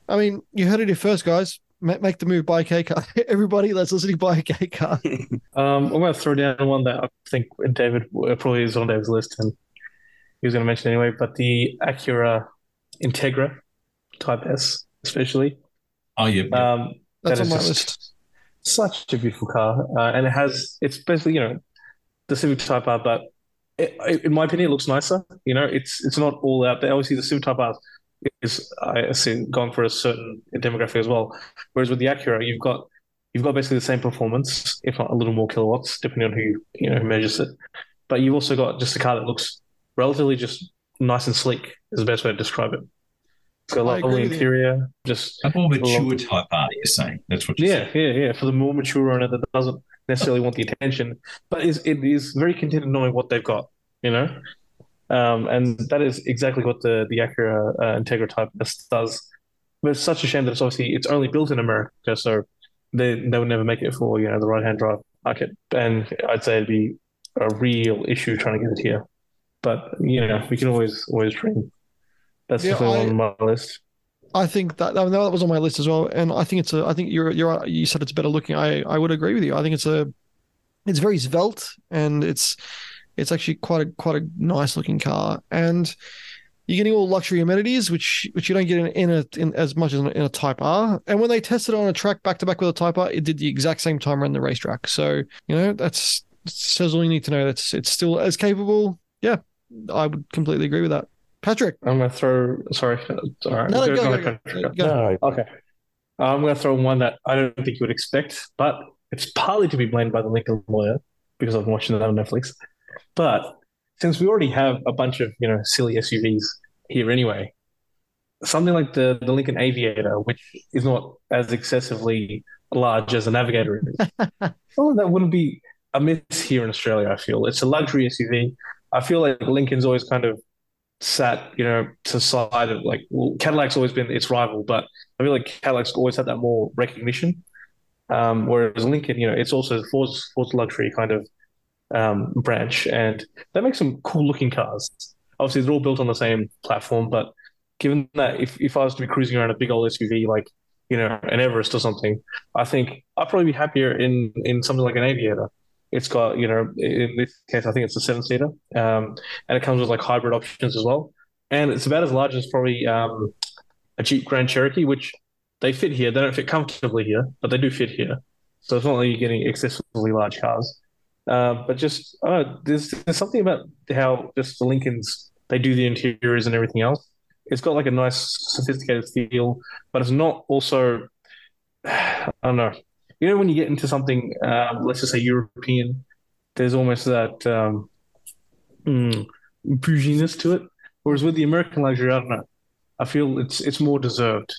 I mean, you heard it here first, guys. Make, make the move, buy a K car. Everybody that's listening, buy a K car. Um, I'm going to throw down one that I think David uh, probably is on David's list, and he was going to mention anyway. But the Acura Integra Type S, especially, Oh yeah, yeah. um, That's that on my list. such a beautiful car, uh, and it has it's basically you know the Civic Type R, but it, it- in my opinion, it looks nicer. You know, it's it's not all out there. Obviously, the Civic Type R is I assume gone for a certain demographic as well. Whereas with the Acura, you've got you've got basically the same performance, if not a little more kilowatts, depending on who you know who measures it. But you've also got just a car that looks relatively just nice and sleek. Is the best way to describe it. It's got a I agree lovely interior. Just A more mature type R, you're saying. That's what you're yeah, saying. yeah, yeah. For the more mature owner that doesn't necessarily want the attention, but is it is very content knowing what they've got. You know, um, and that is exactly what the the Acura uh, Integra Type S does. But it's such a shame that it's obviously it's only built in America, so they they would never make it for you know the right hand drive market. And I'd say it'd be a real issue trying to get it here. But you know, we can always always dream. That's Yeah, definitely I- on my list. I think that that that was on my list as well, and I think it's a. I think you're you're you said it's better looking. I I would agree with you. I think it's a, it's very svelte and it's it's actually quite a quite a nice looking car, and you're getting all luxury amenities, which which you don't get in, in a in as much as in a, in a Type R. And when they tested it on a track back to back with a Type R, it did the exact same time around the racetrack. So you know that's says all you need to know. That's it's still as capable. Yeah, I would completely agree with that. Patrick, I'm gonna throw. Sorry, all right. no, we'll go, another go, go, go. No, Okay. I'm going to throw one that I don't think you would expect, but it's partly to be blamed by the Lincoln lawyer because I've been watching it on Netflix. But since we already have a bunch of, you know, silly SUVs here anyway, something like the, the Lincoln Aviator, which is not as excessively large as a Navigator is, well, oh, that wouldn't be a miss here in Australia, I feel. It's a luxury SUV. I feel like Lincoln's always kind of sat, you know, to side of like well, Cadillac's always been its rival, but I feel like Cadillac's always had that more recognition. Um, whereas Lincoln, you know, it's also Ford's, Ford's luxury kind of um, branch, and that makes some cool looking cars. Obviously, they're all built on the same platform, but given that if, if I was to be cruising around a big old SUV like you know an Everest or something, I think I'd probably be happier in in something like an Aviator. It's got you know in this case I think it's a seven seater, um, and it comes with like hybrid options as well, and it's about as large as probably um, a Jeep Grand Cherokee, which they fit here. They don't fit comfortably here, but they do fit here. So it's not like you're getting excessively large cars. Uh, but just uh, there's there's something about how just the Lincolns they do the interiors and everything else. It's got like a nice sophisticated feel, but it's not also I don't know. You know when you get into something, uh, let's just say European, there's almost that um, mm, bouginess to it. Whereas with the American luxury, I don't know. I feel it's it's more deserved.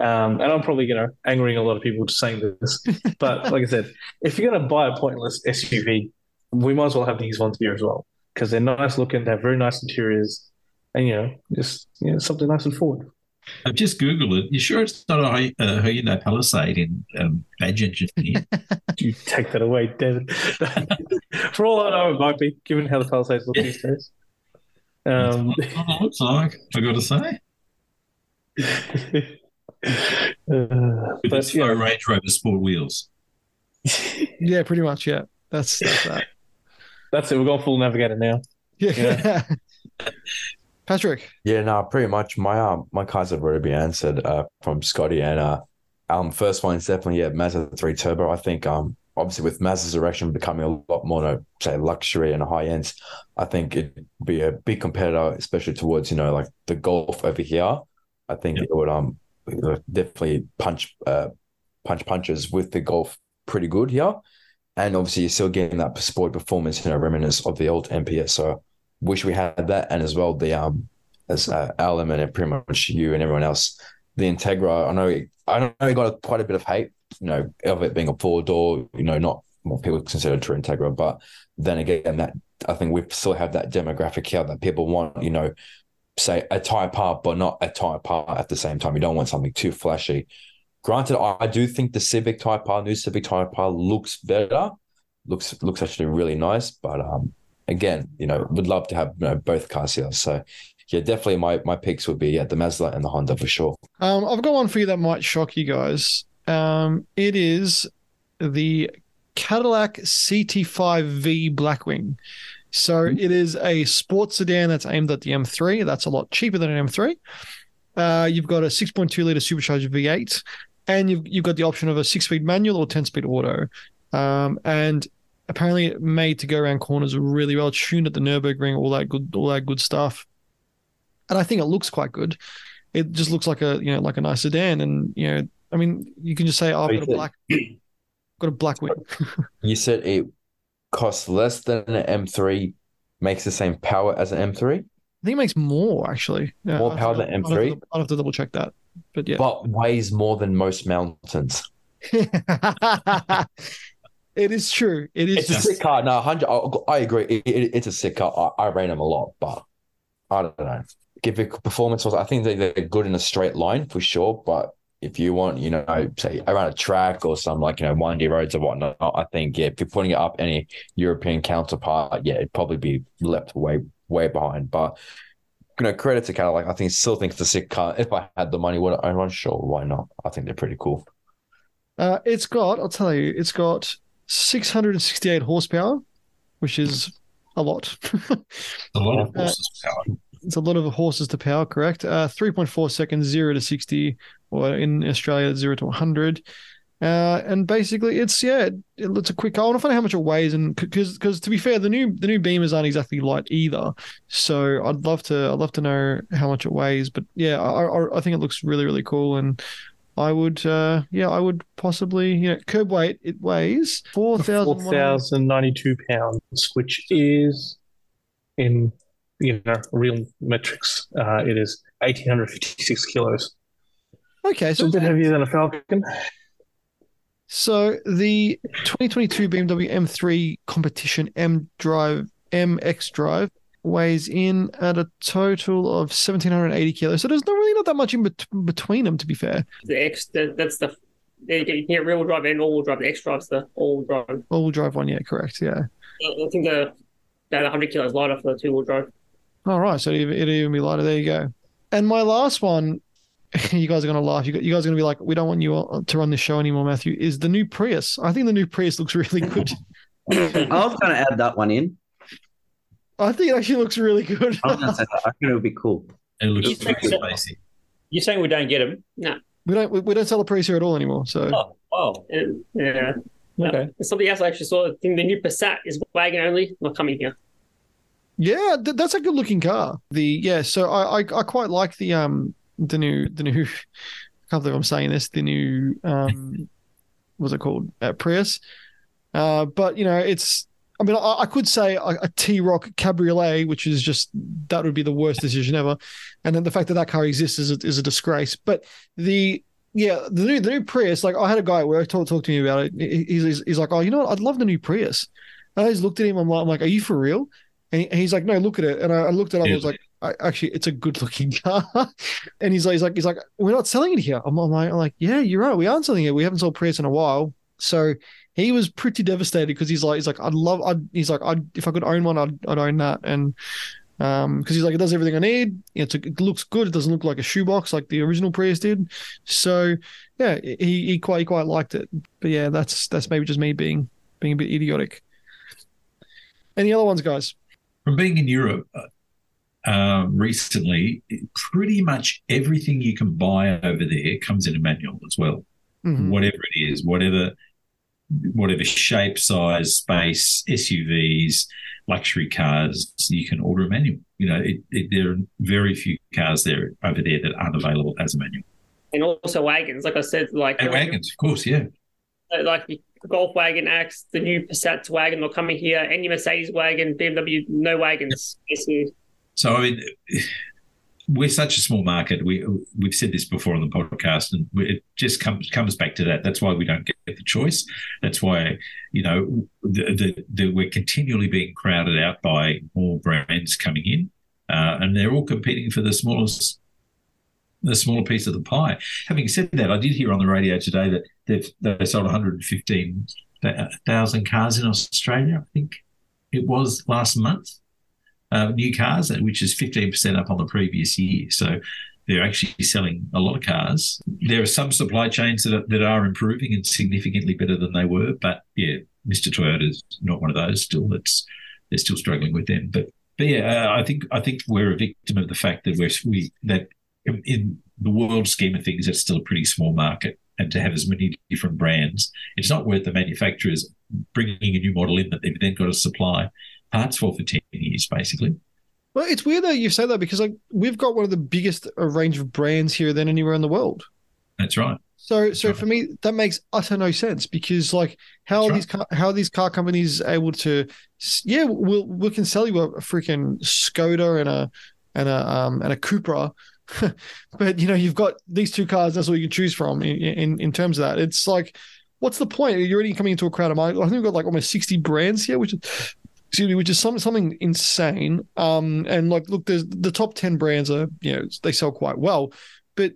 Um, and I'm probably, you know, angering a lot of people just saying this. But like I said, if you're going to buy a pointless SUV, we might as well have these ones here as well because they're nice looking, they have very nice interiors, and you know, just you know, something nice and forward. I've just Googled it. You sure it's not a Hy- uh, Hyundai Palisade in um, badge engineer? You take that away, David. For all I know, it might be, given how the Palisades look these days. Um, That's what it looks like, I got to say. uh, With but its yeah, Range Rover sport wheels. Yeah, pretty much. Yeah, that's that's that. that's it. We're going full navigator now. Yeah. Patrick, Yeah, no, pretty much. My um, my cards have already been answered uh, from Scotty, and uh, um, first one is definitely yeah, Mazda three turbo. I think um, obviously with Mazda's direction becoming a lot more, uh, say, luxury and high ends, I think it'd be a big competitor, especially towards you know like the Golf over here. I think Yeah. it would um definitely punch uh punch punches with the Golf pretty good here, and obviously you're still getting that sport performance, you know, reminiscence of the old MPS. So wish we had that, and as well the um as uh, Alam and pretty much you and everyone else, the Integra. I know I know it got quite a bit of hate, you know, of it being a four door, you know, not what people consider true Integra, but then again, that I think we still have that demographic here that people want, you know, say a Type R, but not a Type R at the same time. You don't want something too flashy. Granted, I I do think the Civic Type R, new Civic Type R, looks better. Looks looks actually really nice, but um, again, you know, would love to have you know, both cars here. So yeah, definitely my my picks would be yeah, the Mazda and the Honda for sure. um, I've got one for you that might shock you guys. Um, it is the Cadillac CT5V Blackwing. So it is a sports sedan that's aimed at the M3. That's a lot cheaper than an M3. Uh, you've got a 6.2 liter supercharged V8, and you've you've got the option of a six-speed manual or 10-speed auto. Um, and apparently made to go around corners really well, tuned at the Nurburgring, all that good, all that good stuff. And I think it looks quite good. It just looks like a you know like a nice sedan, and you know, I mean, you can just say, oh, I've got a black, got a black wing. You said it costs less than an M3, makes the same power as an M3. I think it makes more actually. Yeah, More power than I'll- I'll have M3? to- I'll have to double check that. But yeah. But weighs more than most mountains. it is true. It is It's a sick car. No, hundred. I, I agree. It, it- it's a sick car. I, I rate them a lot, but I don't know. Give it performance was. I think they, they're good in a straight line for sure. But if you want, you know, say around a track or some like you know windy roads or whatnot, I think yeah, if you're putting it up any European counterpart, yeah, it'd probably be left way way behind. But you know, credit to Cadillac. I think still think it's a sick car. If I had the money, would I own one? Sure, why not? I think they're pretty cool. uh, it's got. I'll tell you, it's got 668 horsepower, which is a lot. A lot of Uh, horses power. it's a lot of horses to power, correct? Uh, 3.4 seconds, zero to 60, or in Australia, zero to 100. Uh, and basically, it's yeah, it, it's a quick car. I want to find out how much it weighs, and because because to be fair, the new the new Beamers aren't exactly light either. So I'd love to I'd love to know how much it weighs. But yeah, I I, I think it looks really really cool, and I would uh yeah I would possibly you know curb weight it weighs four thousand 4,092 pounds, which is in you know real metrics. Uh, it is 1,856 kilos. Okay, So so a bit heavier than a Falcon. So the 2022 BMW M3 competition M Drive MX Drive weighs in at a total of 1780 kilos. So there's not really not that much in bet- between them, to be fair. The X, the, that's the you can get rear wheel drive and all wheel drive. The X drive's the all wheel drive. All drive one, yeah, correct, yeah. I think the about 100 kilos lighter for the two wheel drive. All right, so it'd, it'd even be lighter. There you go. And my last one, you guys are gonna laugh. You, you guys are gonna be like, we don't want you to run this show anymore, Matthew. Is the new Prius? I think the new Prius looks really good. I was going to add that one in. I think it actually looks really good. I was going to say that. I think it would be cool. It looks It's pretty like- spacey. You're saying we don't get them? No. We don't we, we don't sell a Prius here at all anymore. So Oh, oh, And, yeah. okay. And something else I actually saw. I think the new Passat is wagon only, not coming here. Yeah, th- that's a good looking car. The yeah, so I, I I quite like the um the new the new I can't believe I'm saying this the new um what's it called uh, Prius, uh but you know it's I mean I, I could say a, a T-Roc Cabriolet which is just that would be the worst decision ever, and then the fact that that car exists is a, is a disgrace. But the yeah the new the new Prius like I had a guy at work talk talk to me about it. He's he's, he's like oh you know what I'd love the new Prius. And I just looked at him. I'm like, I'm like, are you for real? And, he, and he's like, no, look at it. And I, I looked at it. I was like, I, actually, it's a good looking car. and he's like, he's like, he's like, we're not selling it here. I'm, I'm like, I'm like, yeah, you're right. We aren't selling it. We haven't sold Prius in a while. So he was pretty devastated because he's like, he's like, I'd love, I'd, he's like, I'd, if I could own one, I'd, I'd own that. And um, because he's like, it does everything I need. It's a, it looks good. It doesn't look like a shoebox like the original Prius did. So yeah, he, he quite, he quite liked it. But yeah, that's that's maybe just me being being a bit idiotic. Any other ones, guys? From being in Europe uh, um, recently, pretty much everything you can buy over there comes in a manual as well. Mhm. Whatever it is, whatever whatever shape, size, space, SUVs, luxury cars, you can order a manual. You know, it, it, there are very few cars there over there that aren't available as a manual. And also wagons, like I said, like And wagons, of course, yeah. Uh, like the Golf wagon X, the new Passat wagon, they're coming here. Any Mercedes wagon, BMW, no wagons. Basically, So I mean, we're such a small market. We we've said this before on the podcast, and it just comes comes back to that. That's why we don't get the choice. That's why you know the, the, the, we're continually being crowded out by more brands coming in, uh, and they're all competing for the smallest the smaller piece of the pie. Having said that, I did hear on the radio today that they've they sold 115,000 cars in Australia. I think it was last month uh, new cars, which is 15% up on the previous year. So they're actually selling a lot of cars. There are some supply chains that are, that are improving and significantly better than they were. But yeah, Mr. Toyota's not one of those. Still, it's they're still struggling with them. But but yeah, uh, I think I think we're a victim of the fact that we're we that in the world scheme of things, it's still a pretty small market. And to have as many different brands, it's not worth the manufacturers bringing a new model in that they've then got to supply parts for for 10 years, basically. Well, it's weird that you say that because like we've got one of the biggest uh, range of brands here than anywhere in the world. That's right. So, so for me, that makes utter no sense because like how are That's these car, how are these car companies able to? Yeah, we'll we can sell you a, a freaking Skoda and a and a um and a Cupra. but you know, you've got these two cars. That's all you can choose from in, in in terms of that. It's like, what's the point? You're already coming into a crowd of mine. I think we've got like almost sixty brands here, which is excuse me, which is some, something insane. Um, and like, look, there's the top ten brands are you know they sell quite well, but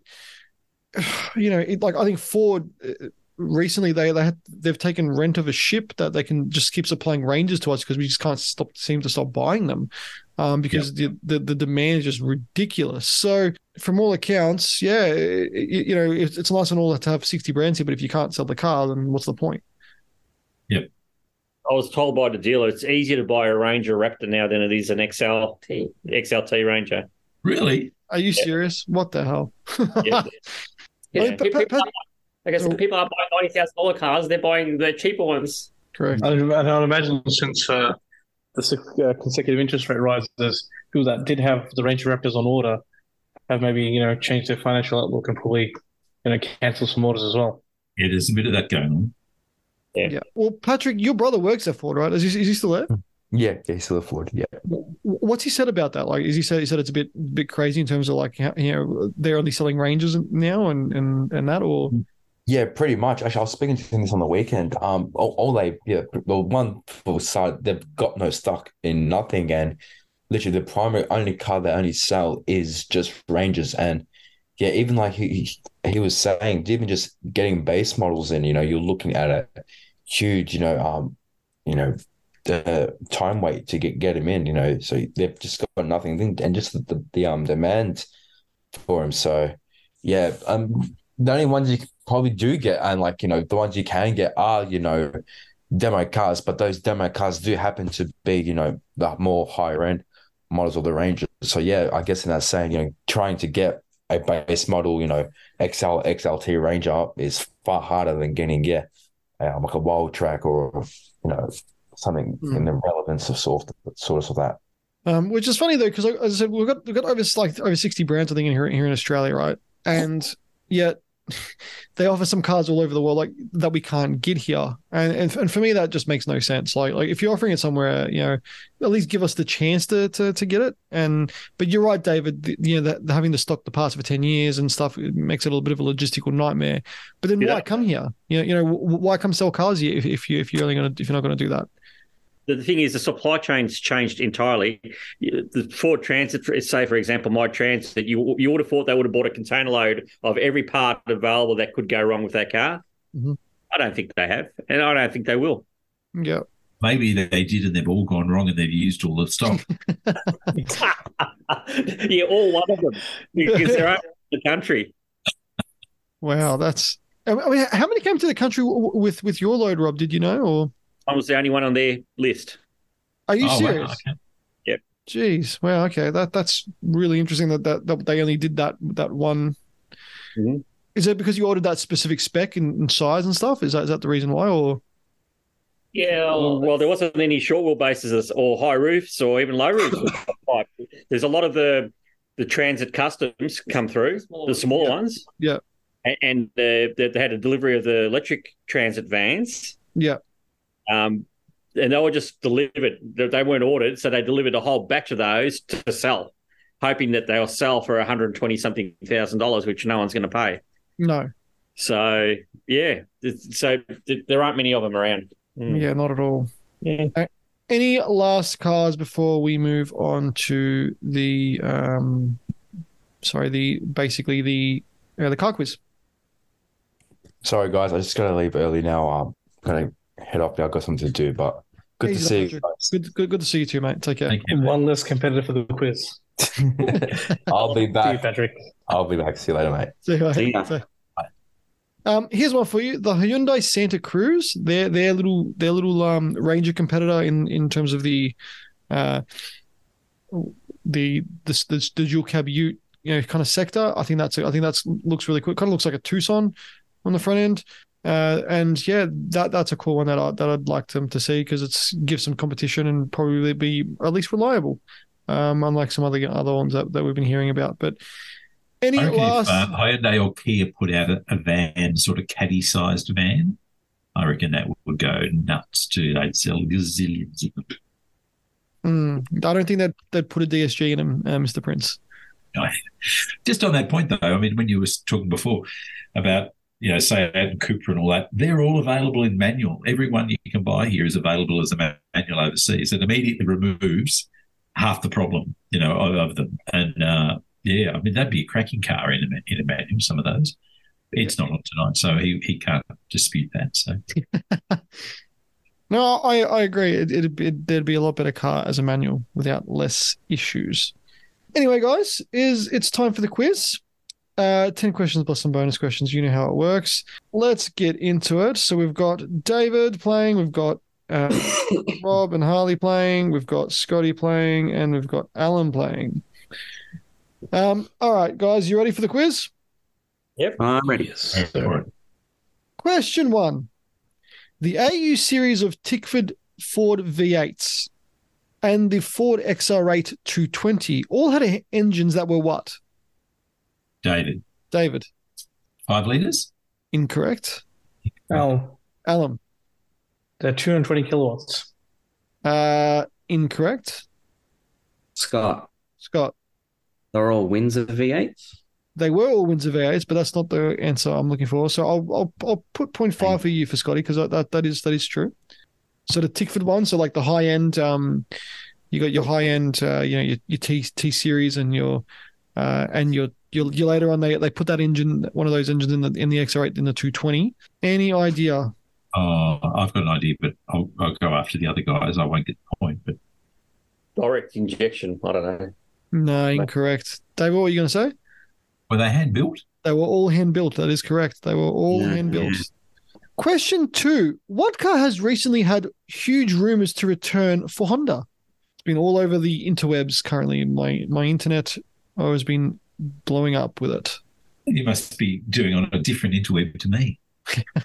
you know, it, like I think Ford uh, recently they they had, they've taken rent of a ship that they can just keep supplying Rangers to us because we just can't stop seem to stop buying them um, because the, the the demand is just ridiculous. So from all accounts, yeah, it, you know, it's, it's nice and all to have sixty brands here, but if you can't sell the car, then what's the point? I was told by the dealer it's easier to buy a Ranger Raptor now than it is an XLT XLT Ranger. Really? Are you serious? What the hell? Yeah. Yeah, I mean, people, Pat- Pat- I guess So- people are buying ninety thousand dollar cars, they're buying the cheaper ones. Correct. And and I'd imagine since uh, the six, uh, consecutive interest rate rises, people that did have the Ranger Raptors on order have maybe you know changed their financial outlook and probably you know cancel some orders as well. Yeah, there's a bit of that going on. Yeah. Well, Patrick, your brother works at Ford, right? Is he, is he still there? Yeah, yeah, he's still at Ford. Yeah. What's he said about that? Like, is he said he said it's a bit bit crazy in terms of like you know they're only selling Rangers now and and and that, or Yeah, pretty much. Actually, I was speaking to him this on the weekend. Um, they, yeah, the one for side, they've got no stock in nothing, and literally the primary only car they only sell is just Rangers. And yeah, even like he he, was saying, even just getting base models in, you know, you're looking at a huge, you know, um, you know, the time wait to get get him in, you know, so they've just got nothing, and just the, the, um demand for him. So yeah, um, the only ones you probably do get, and like you know, the ones you can get are you know, demo cars, but those demo cars do happen to be you know the more higher end models of the Rangers. So yeah, I guess in that saying, you know, trying to get a base model, you know, XL XLT Ranger is far harder than getting yeah, um, like a Wildtrak or you know something in the relevance of sort of sort of that. Um, which is funny though, because as I said, we've got we've got over like over sixty brands, I think, in here here in Australia, right? And yet they offer some cars all over the world like that we can't get here, and and, and for me that just makes no sense. Like like if you're offering it somewhere, you know, at least give us the chance to to, to get it. And but you're right, David. the- You know that having to stock the parts for ten years and stuff it makes it a little bit of a logistical nightmare. But then Yeah. why come here? You know, you know why come sell cars here if, if you if you're only gonna if you're not gonna do that? The thing is, the supply chain's changed entirely. The Ford Transit, say for example, my Transit, you you would have thought they would have bought a container load of every part available that could go wrong with that car. Mhm. I don't think they have, and I don't think they will. Yeah. Maybe they did and they've all gone wrong and they've used all the stock. yeah, all one of them because they're out of the country. Wow, that's. I mean, how many came to the country w- w- with with your load, Rob? Did you know, or I was the only one on their list. are you Oh, wow, serious? Yep. Jeez, wow. Okay, that that's really interesting that that, that they only did that that one. Mhm. Is it because you ordered that specific spec and, and size and stuff? Is that is that the reason why, or Yeah, Well, well, there wasn't any short wheel bases or high roofs or even low roofs. There's a lot of the the transit customs come through, the smaller ones. Yeah. A- And uh, they they had a delivery of the electric transit vans. yeah, Um, and they were just delivered. They they weren't ordered, so they delivered a whole batch of those to sell, hoping that they'll sell for 120 something thousand dollars, which no one's going to pay. no, So yeah, so there aren't many of them around. Mm. yeah, not at all. Yeah. Any last cars before we move on to the um, sorry, the basically the uh, the car quiz. Sorry guys, I just gotta leave early now. I'm gonna head off now. I've got something to do, but good to see you guys. Good, good, good to see you too, mate. Take care. Thank you. mate. One less competitor for the quiz. I'll be See you, back. Patrick. I'll be back. See you later, mate. See you, mate. See ya. So- Um, here's one for you: the Hyundai Santa Cruz. Their their little their little um Ranger competitor in in terms of the uh the the the, the dual cab Ute you know kind of sector. I think that's I think that's looks really cool. Kind of looks like a Tucson on the front end. Uh, and yeah, that that's a cool one that I that I'd like them to see because it's gives some competition and probably be at least reliable. Um, unlike some other other ones that, that we've been hearing about. But any last if uh, Hyundai or Kia put out a, a van, sort of caddy-sized van, I reckon that would go nuts too. They'd sell gazillions of them. Mm, I don't think that they'd put a DSG in him, uh, Mr. Prince. Just on that point, though, I mean, when you were talking before about, you know, say and Cupra and all that, they're all available in manual. Everyone you can buy here is available as a manual overseas. It immediately removes half the problem, you know, of, of them. And uh, yeah, I mean, that'd be a cracking car in a, in a manual, some of those. It's not on tonight, so he, he can't dispute that. So No, I, I agree. It, it'd be, there'd be a lot better car as a manual without less issues. Anyway, guys, is it's time for the quiz. Uh, 10 questions plus some bonus questions. You know how it works. Let's get into it. So we've got David playing, we've got uh, Rob and Harley playing, we've got Scotty playing, and we've got Alam playing. Um, all right, guys, you ready for the quiz? Yep. I'm ready. Yes. go for it. Question one. The AU series of Tickford Ford V8s and the Ford XR8 220 all had engines that were what? David, David, five litres? incorrect. Al, Alam. they're 220 kilowatts. uh, incorrect. Scott, Scott, they're all Windsor V8s. they were all Windsor V8s, but that's not the answer I'm looking for. So I'll I'll, I'll put point five for you for Scotty because that, that is that is true. So the Tickford one, so like the high end, um, you got your high end, uh, you know, your, your T T series and your uh, and your your your later on they they put that engine, one of those engines in the in the XR8 in the 220. Any idea? Oh, I've got an idea, but I'll, I'll go after the other guys. I won't get the point, but Direct injection. I don't know. No, incorrect. Dave, what were you going to say? were they hand built? They were all hand built. That is correct. They were all Yeah. hand built. Question two What car has recently had huge rumors to return for Honda? It's been all over the interwebs currently. My my internet has been blowing up with it. You must be doing on a different interweb to me.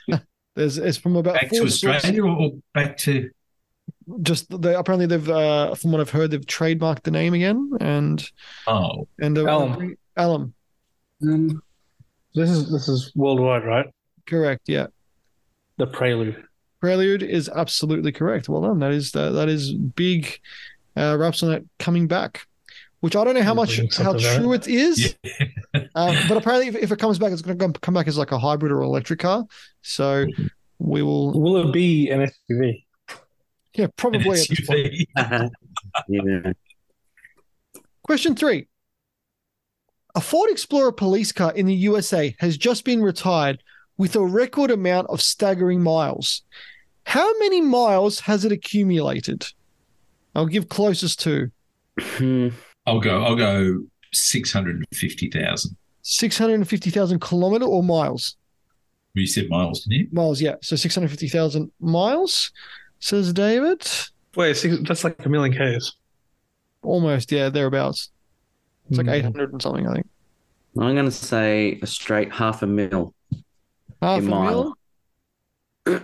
There's it's from about Back to four sources- Australia or, or back to Just they apparently they've uh, from what I've heard they've trademarked the name again and oh and uh, Alam. Alam. Um, This is this is worldwide, right? Correct. Yeah. The Prelude. Prelude is absolutely correct. Well done. That is that, that is big uh, raps on it coming back, which I don't know how much how true it is. yeah. Um, but apparently, if, if it comes back, it's going to come back as like a hybrid or electric car. So we will, Will it be an SUV? yeah, an probably at this point. SUV. yeah. Question three: A Ford Explorer police car in the USA has just been retired with a record amount of staggering miles. How many miles has it accumulated? I'll give closest to Hmm. I'll go. I'll go six hundred and fifty thousand. 650,000 kilometer or miles? You said miles, didn't you? Miles, yeah. So 650,000 miles, says David. Wait, six, that's like a million Ks. Almost, yeah, thereabouts. It's like Hmm. 800 and something, I think. I'm going to say a straight half a mil. Half A a mile. mil.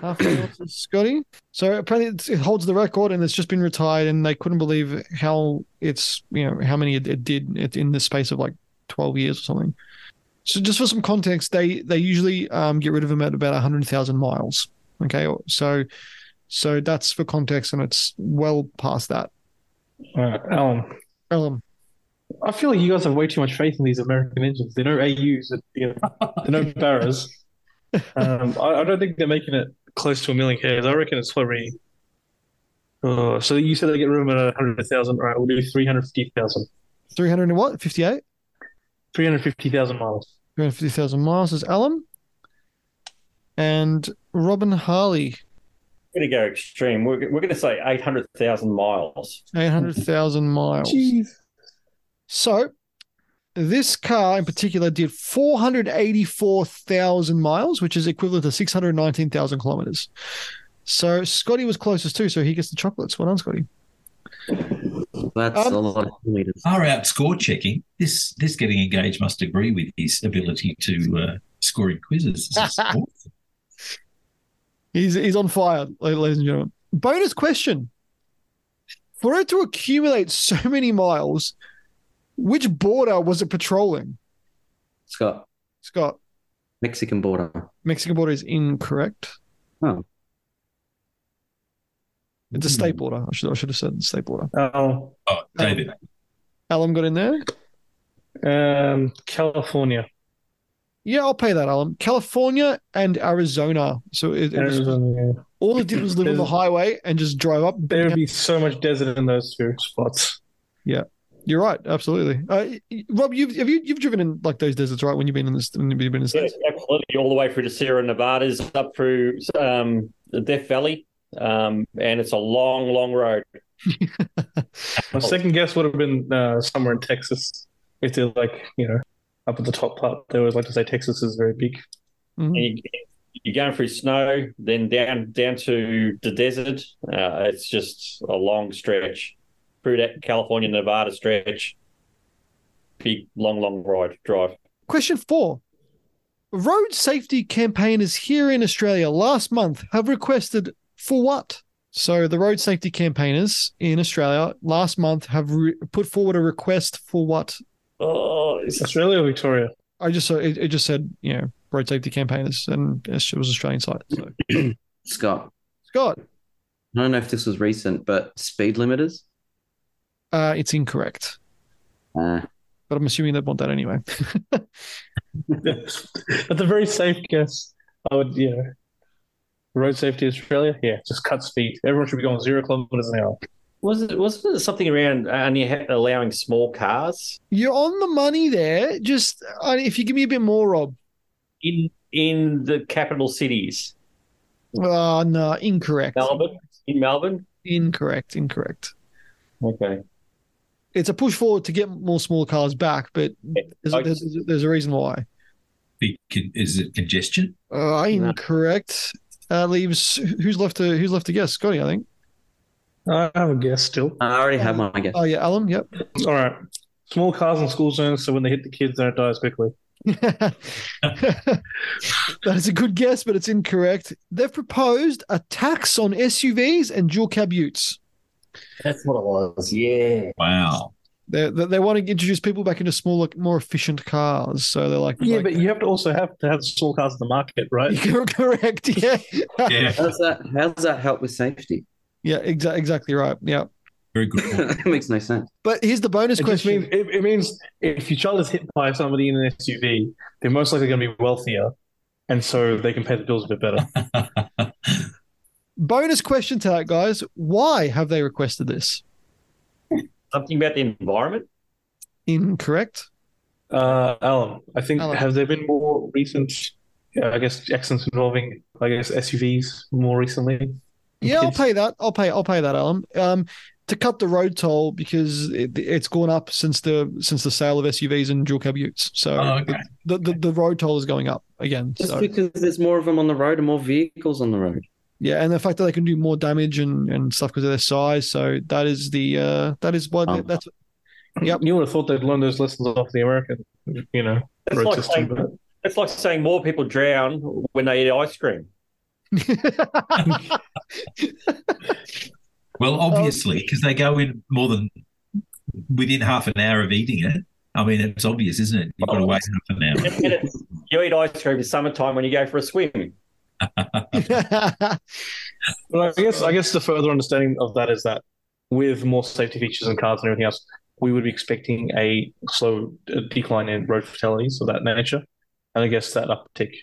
Half a mil, Scotty. So apparently it holds the record and it's just been retired and they couldn't believe how it's, you know, how many it, it did in the space of like 12 years or something. So just for some context, they they usually um, get rid of them at about 100,000 miles. Okay. So so that's for context and it's well past that. Right, Alam. Um, I feel like you guys have way too much faith in these American engines. They're no AUs, you know, they're no Barras. Um, I, I don't think they're making it close to a million Ks. I reckon it's probably. Oh, so you said they get room at a hundred thousand. All right, we'll do three hundred fifty thousand. 300 and what? 58? Three hundred fifty thousand miles. 350,000 miles is Alam. And Robin Harley, We're going to go extreme. We're, we're going to say 800,000 miles. 800,000 miles. So this car in particular did 484,000 miles, which is equivalent to 619,000 kilometers. So Scotty was closest too, so he gets the chocolates. Well done, Scotty. That's Um, a lot of kilometers. Far out score checking. This this getting engaged must agree with his ability to uh, score in quizzes. This is awesome. He's he's on fire, ladies and gentlemen. Bonus question. For it to accumulate so many miles, which border was it patrolling? Scott, Scott, Mexican border. Mexican border is incorrect. Oh. It's a state border. I should I should have said state border. Oh, Oh, David. Alam got in there. um, California. Yeah, I'll pay that, Alam. California and Arizona. So it, it was, Arizona. all it did was live on the There's- highway and just drive up. There would be so much desert in those two spots. You're right, absolutely. Uh, Rob, you've have you you've driven in like those deserts, right? When you've been in this, when you've been in the Yeah, states. absolutely, all the way through to Sierra Nevadas, up through um, the Death Valley, um, and it's a long, long road. My second guess would have been uh, somewhere in Texas. If they're like, you know, up at the top part, they always like to say Texas is very big. Mhm. And you, you're going through snow, then down down to the desert. Uh, it's just a long stretch through that California Nevada stretch. Big, long, long ride drive. Question four: Road safety campaigners here in Australia last month have requested for what? So the road safety campaigners in Australia last month have re- put forward a request for what? Oh, it's Australia or Victoria? I just saw it, it just said you know road safety campaigners and it was Australian side. So Scott, Scott, I don't know if this was recent, but speed limiters. Uh, it's incorrect, Uh, but I'm assuming they want that anyway. That's a very safe guess. I would, you know, road safety Australia. Yeah, just cut speed. Everyone should be going zero kilometers an hour. Was it wasn't it something around only ha- allowing small cars You're on the money there. Just uh, if you give me a bit more, Rob. in in the capital cities? Oh no, incorrect. Melbourne, in Melbourne. Incorrect. Incorrect. Okay. It's a push forward to get more small cars back, but there's, I- there's, there's a reason why. Is it congestion? Uh, incorrect. Uh, leaves who's left to who's left to guess? Scotty, I think. I have a guess still. I already have my guess. Oh yeah, Alam. Yep. All right. Small cars in school zones, so when they hit the kids, they don't die as quickly. that is a good guess, but it's incorrect. They've proposed a tax on SUVs and dual cab utes. That's what it was. Yeah. Wow. They, they they want to introduce people back into smaller, more efficient cars. So they're like, Yeah, like- but you have to also have to have small cars in the market, right? You're correct. Yeah. Yeah. How does that? How does that help with safety? Yeah. Exa- exactly right. Yeah. Very good. point. that makes no sense. But here's the bonus It question. means it, it means if your child is hit by somebody in an SUV, they're most likely going to be wealthier, and so they can pay the bills a bit better. bonus question to that, guys. Why have they requested this? Something about the environment. Incorrect. Uh, Alam, I think Alam. have there been more recent, I guess, accidents involving, I guess, SUVs more recently? Yeah, I'll pay that. I'll pay. I'll pay that, Alam. Um, to cut the road toll because it, it's gone up since the since the sale of SUVs and dual cab utes. So Oh, okay. the, the the road toll is going up again. Just So because there's more of them on the road and more vehicles on the road. Yeah, and the fact that they can do more damage and, and stuff because of their size. So that is the uh that is what Um, that's Yep. You would have thought they'd learn those lessons off the American, you know, It's road like system. saying, But it's like saying more people drown when they eat ice cream. Well, obviously, because they go in more than within half an hour of eating it. I mean, it's obvious, isn't it? You've got to wait half an hour. You eat ice cream in summertime when you go for a swim. But I guess I guess the further understanding of that is that with more safety features and cars and everything else, we would be expecting a slow decline in road fatalities of that nature. And I guess that uptick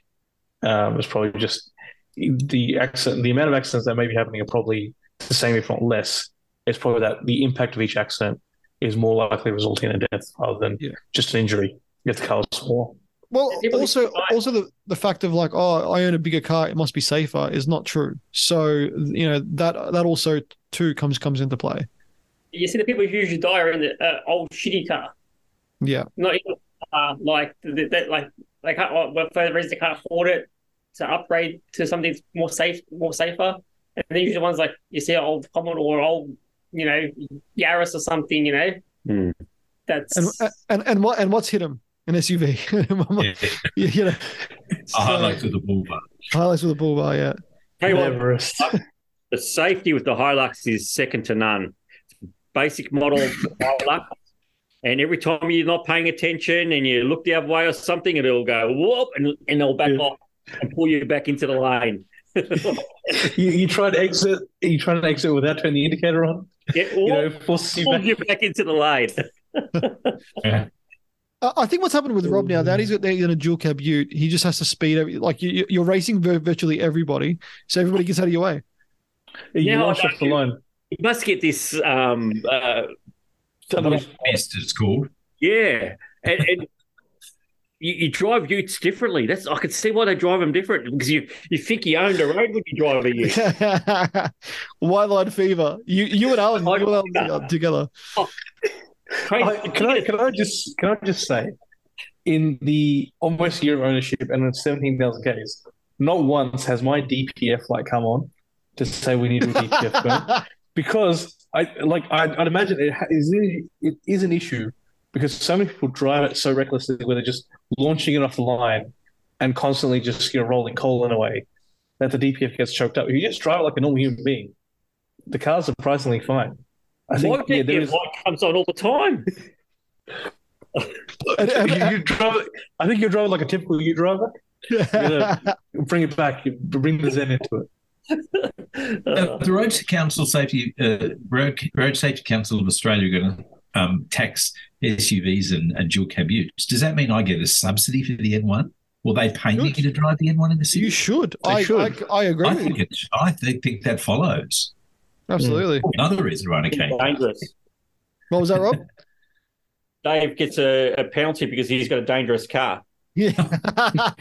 um, is probably just the accident, the amount of accidents that may be happening are probably the same, if not less. It's probably that the impact of each accident is more likely resulting in a death rather than Yeah. just an injury if the car is small. Well, also, also the, the fact of like, oh, I own a bigger car, it must be safer, is not true. So you know that that also too comes comes into play. You see, the people who usually die are in the uh, old shitty car, Yeah, not in uh, like the, that like they can't or for the reason they can't afford it to upgrade to something that's more safe, more safer. And they're usually the ones like you see old Commodore or old, you know, Yaris or something. You know, Hmm. that's and and and what and what's hit him an SUV? Yeah. you know, I highlight with the bull bar. highlights with a bull bar. Yeah, Tell you what, Everest. the safety with the Hilux is second to none. Basic model Hilux, and every time you're not paying attention and you look the other way or something, it'll go whoop and, and it'll back Yeah. off and pull you back into the lane. you, you try to exit. You try to exit without turning the indicator on. Yeah, You know, or, forces you pull back. you back into the lane. Yeah. I I think what's happened with Rob now that he's got in a dual cab Ute, he just has to speed every, like you, you're racing virtually everybody, so everybody gets out of your way. You Yeah, launch I off the line. You must get this. Um, uh, Somebody- Best it's called. yeah, and, and you, you drive Utes differently. That's I could see why they drive them different because you you think you owned a road when you drive a Ute. White line fever. You, you and Alam, you and Alam together. Crazy. I, can I can I just can I just say, in the almost year of ownership and in seventeen thousand Ks, not once has my DPF light come on to say we need a DPF going because I like I, I'd imagine it is it is an issue because so many people drive it so recklessly where they're just launching it off the line and constantly just you know rolling coal in a way that the DPF gets choked up. If you just drive it like a normal human being, the car's surprisingly fine. I My think yeah, there DPF light comes on all the time. And- and- you, you drive I think you're driving like a typical U driver. gotta- Bring it back. You Bring the zen into it. Uh, the Road Council Safety uh, Road, Road Safety Council of Australia are going to um, tax SUVs and, and dual cab utes. Does that mean I get a subsidy for the N1? Will they pay me to drive the N1 in the city? you should. They I, should. I I agree. I think it. I think, think that follows. Absolutely. Another reason Ryan came. Dangerous. What was that, Rob? Dave gets a, a penalty because he's got a dangerous car. Yeah.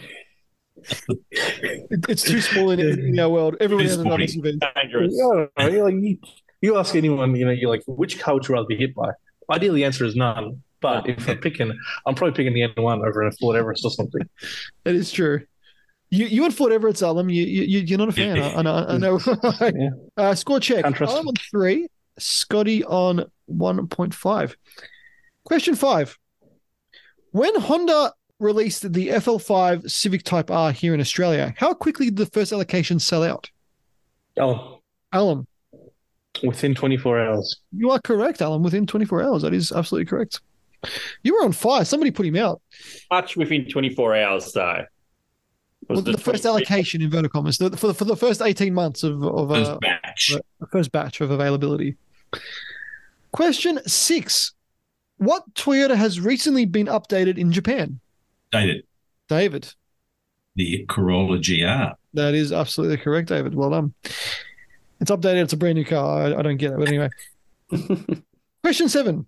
It's too small in, in our world. Everyone It is has another sporty. Dangerous. Yeah, I don't like you, you ask anyone, you know, you're like, which car would you rather be hit by? Ideally, the answer is none. But if I'm picking, I'm probably picking the N1 over a Ford Everest or something. That is true. You you and Ford Everest Alam, you you you're not a fan. I, I know. I know. Yeah. uh, score check. I'm on three. Scotty on one point five. Question five. When Honda released the FL5 Civic Type R here in Australia, how quickly did the first allocation sell out? Oh, Alam, within 24 hours. you are correct, Alam. Within 24 hours, that is absolutely correct. You were on fire. Somebody put him out. Much within 24 hours, though. Well, the, first 20 allocation, inverted commas, the, for the, for the first 18 months of of First uh, batch. the first batch of availability. Question six. What Toyota has recently been updated in Japan? David, David. the Corolla GR. That is absolutely correct, David. Well done. It's updated. It's a brand new car. I, I don't get it. But anyway. Question seven.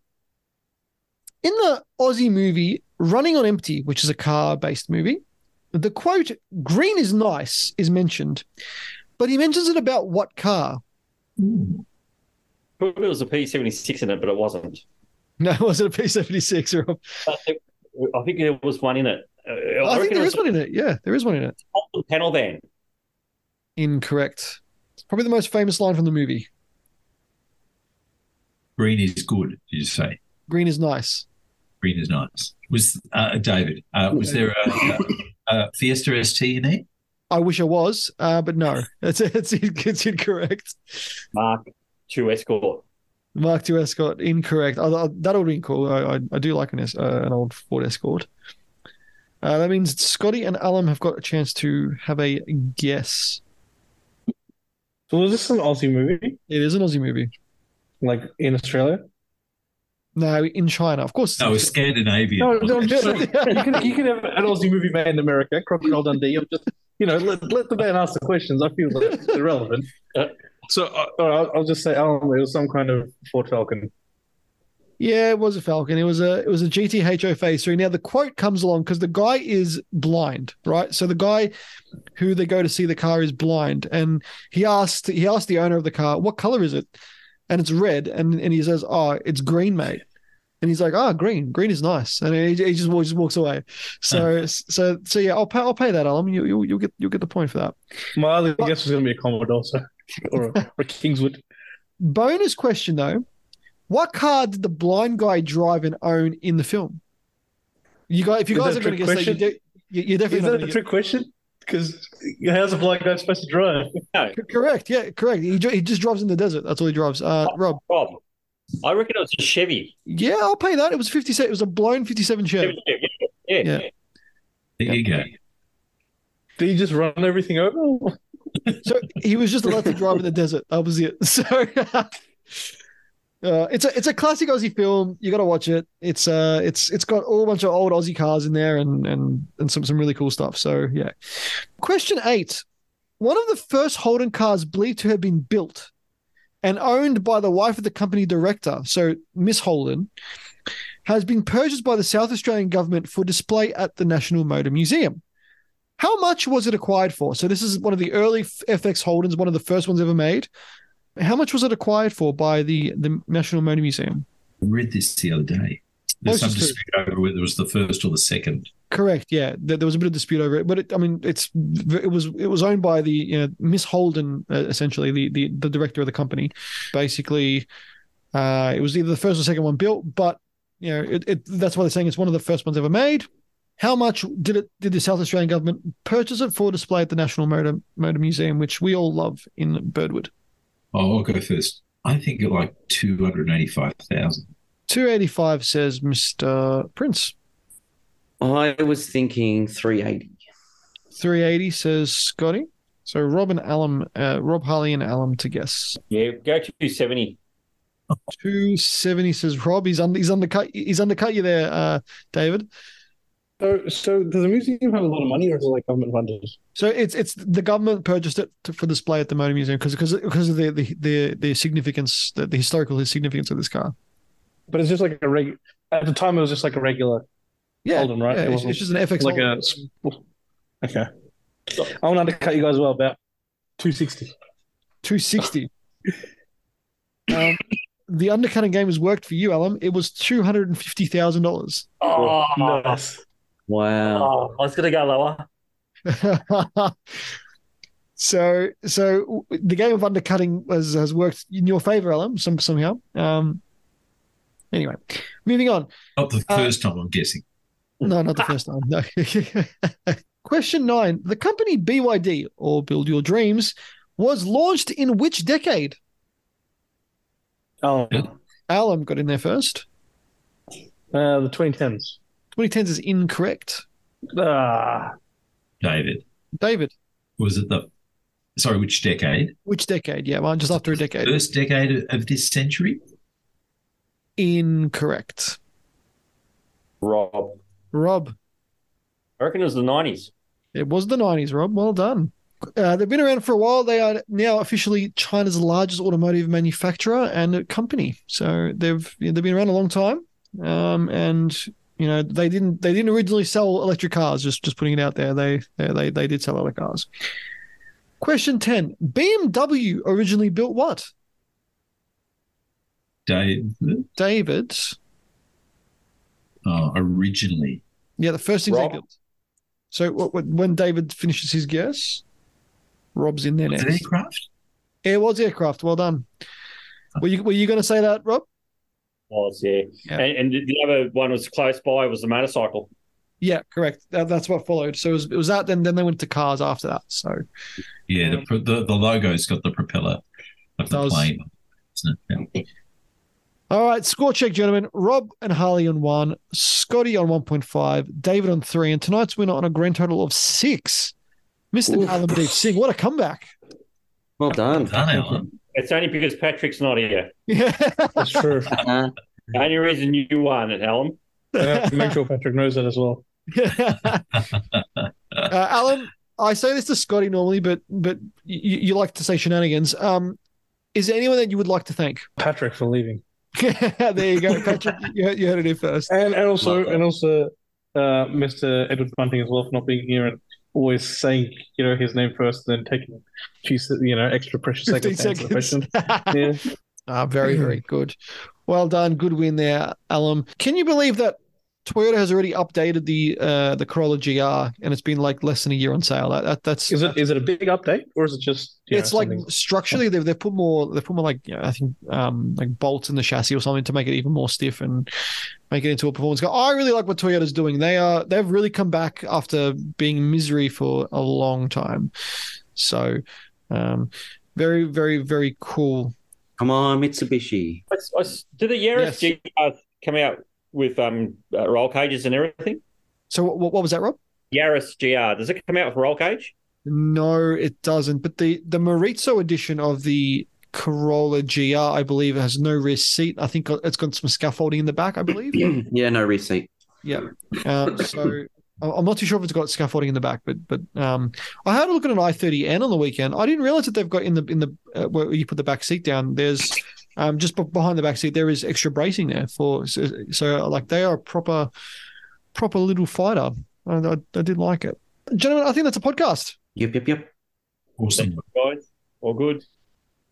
In the Aussie movie Running on Empty, which is a car based movie, the quote, green is nice, is mentioned, but he mentions it about what car? Thought There was a P76 in it, but it wasn't. No, it was it a P76? Rob? I think, I think there was one in it. Uh, I, think reckon there it is one in it. Yeah, there is one in it. was a panel van. Incorrect. It's probably the most famous line from the movie. Green is good, did you say? Green is nice. Green is nice. Was uh, David, uh, was there a, a, a Fiesta ST in there? I wish I was, uh, but no, it's it's, it's incorrect. Mark II Escort. Mark II Escort, incorrect. I, I, that would be cool. I, I, I do like an, uh, an old Ford Escort. Uh, that means Scotty and Alam have got a chance to have a guess. So was this an Aussie movie? It is an Aussie movie. Like in Australia? No, in China, of course. No, it's Scandinavian. No, no, wasn't it? no. you can you can have an Aussie movie made in America, Crocodile Dundee. I'm just you know let, let the man ask the questions. I feel that it's irrelevant. So uh, I'll, I'll just say, oh, it was some kind of Ford Falcon. Yeah, it was a Falcon. It was a it was a GTHO Phase Three. Now the quote comes along because the guy is blind, right? So the guy who they go to see the car is blind, and he asked he asked the owner of the car, "What color is it?" And it's red, and and he says, "Oh, it's green, mate." And he's like, "Oh, green, green is nice," and he, he just walks, just walks away. So so so yeah, I'll pay I'll pay that, Alam. You you you'll get you'll get the point for that. My other guess was going to be a Commodore, so, or, a, or a Kingswood. Bonus question though, what car did the blind guy drive and own in the film? You guys, if you Is guys are going to guess that, you you're definitely Is that a to trick question? Because how's a blind guy supposed to drive? No, correct. Yeah, correct. He, he just drives in the desert. That's all he drives. Uh, Rob, Rob. I reckon it was a Chevy. yeah, I'll pay that. It was 57. It was a blown fifty-seven Chevy. Yeah, yeah. Yeah. yeah. There you go. Did he just run everything over? So he was just allowed to drive in the desert. That was it. So uh, it's a it's a classic Aussie film. You got to watch it. It's uh it's it's got all a bunch of old Aussie cars in there and and and some some really cool stuff. So yeah. Question eight. One of the first Holden cars believed to have been built and owned by the wife of the company director, so Miss Holden, has been purchased by the South Australian government for display at the National Motor Museum. How much was it acquired for? So this is one of the early FX Holdens, one of the first ones ever made. How much was it acquired for by the the National Motor Museum? I read this the other day. There's some dispute over whether it was the first or the second. Correct. Yeah, there, there was a bit of dispute over it, but it, I mean, it's it was it was owned by the you know, Miss Holden, uh, essentially the, the the director of the company. Basically, uh, it was either the first or second one built, but you know, it, it that's why they're saying it's one of the first ones ever made. How much did it did the South Australian government purchase it for display at the National Motor Motor Museum, which we all love in Birdwood? Oh, I'll go first. I think it like two hundred eighty-five thousand. Two eighty five says Mister Prince. I was thinking 380. 380 says Scotty. So Rob and Alam, uh, Rob Harley and Alam to guess. Yeah, go to 70. 270 says Rob. He's under, he's undercut he's undercut you there, uh, David. So, so does the museum have a lot of money, or is it like government funded? So it's it's the government purchased it to, for display at the Motor Museum because because because of the the the, the significance the, the historical significance of this car. But it's just like a reg. At the time, it was just like a regular Yeah, Holden, right? yeah, It it's, wasn't it's just an FX. like Holden. a. Okay. I want to undercut you guys well about two sixty. 260. um, the undercutting game has worked for you, Alam. It was two hundred and fifty thousand dollars. Oh, Nice. Wow. oh, I was gonna go lower. so so the game of undercutting has has worked in your favor, Alam, some somehow. Um anyway, moving on. Not the Uh, first time, I'm guessing. No, not the first time. No. Question nine. The company BYD or Build Your Dreams was launched in which decade? Oh, Yeah. Alam got in there first. uh, the twenty tens. 2010s is incorrect. Ah, David, David, was it the? Sorry, which decade? which decade? Yeah, well, just after a decade. First decade of this century. Incorrect. Rob. Rob. I reckon it was the 90s. It was the 90s, Rob. Well done. Uh, they've been around for a while. They are now officially China's largest automotive manufacturer and company. So they've they've been around a long time. Um, and you know they didn't they didn't originally sell electric cars. Just just putting it out there. They they they, they did sell other cars. Question ten: BMW originally built what? David, David. oh, originally. Yeah, the first thing they built. So what, what, when David finishes his guess, Rob's in there Was next. it aircraft? It was aircraft. Well done. Were you were you going to say that, Rob? Was, yeah. Yeah. And, and the other one was close by was the motorcycle. Yeah, correct. That, that's what followed. So it was, it was that. Then then they went to cars after that. So Yeah, the, um, the the logo's got the propeller of the Does. plane. Isn't it? Yeah. all right, score check, gentlemen. Rob and Harley on one, Scotty on one point five, David on three, and tonight's winner on a grand total of six. Mister Oof. Alam Deep Singh, what a comeback! Well done. Done, Alam. It's only because Patrick's not here. Yeah. that's true. Uh, The only reason you won it, Alam. I have to make sure Patrick knows that as well. uh, Alam, I say this to Scotty normally, but but you, you like to say shenanigans. Um, is there anyone that you would like to thank? Patrick for leaving, there you go, Patrick. You, heard- you heard it here first. and and also and also uh, Mr. Edward Bunting as well for not being here and always saying you know his name first, and then taking few you know extra precious 15 seconds seconds. question. Yeah. Ah, very, very good. Well done. Good win there, Alam. Can you believe that Toyota has already updated the uh, the Corolla GR and it's been like less than a year on sale? That, that that's Is it is it a big update or is it just it's know, like something- structurally they've they've put more they've put more like you know, I think um like bolts in the chassis or something to make it even more stiff and make it into a performance car. I really like what Toyota's doing. They are they've really come back after being misery for a long time. So um very, very, very cool. come on, Mitsubishi. I, I, did the Yaris Yes. GR come out with um, uh, roll cages and everything? So what, what was that, Rob? Yaris GR, does it come out with roll cage? No, it doesn't. But the the Morizo edition of the Corolla GR, I believe, has no rear seat. I think it's got some scaffolding in the back. I believe. yeah, no rear seat. Yeah. Um, so I- I'm not too sure if it's got scaffolding in the back, but but um, I had a look at an i30N on the weekend. I didn't realize that they've got in the in the uh, where you put the back seat down. There's um, just be- behind the back seat there is extra bracing there for so, so like they are a proper proper little fighter. I, I, I did like it, gentlemen. I think that's a podcast. Yep, yep, yep. Awesome. Guys, all good.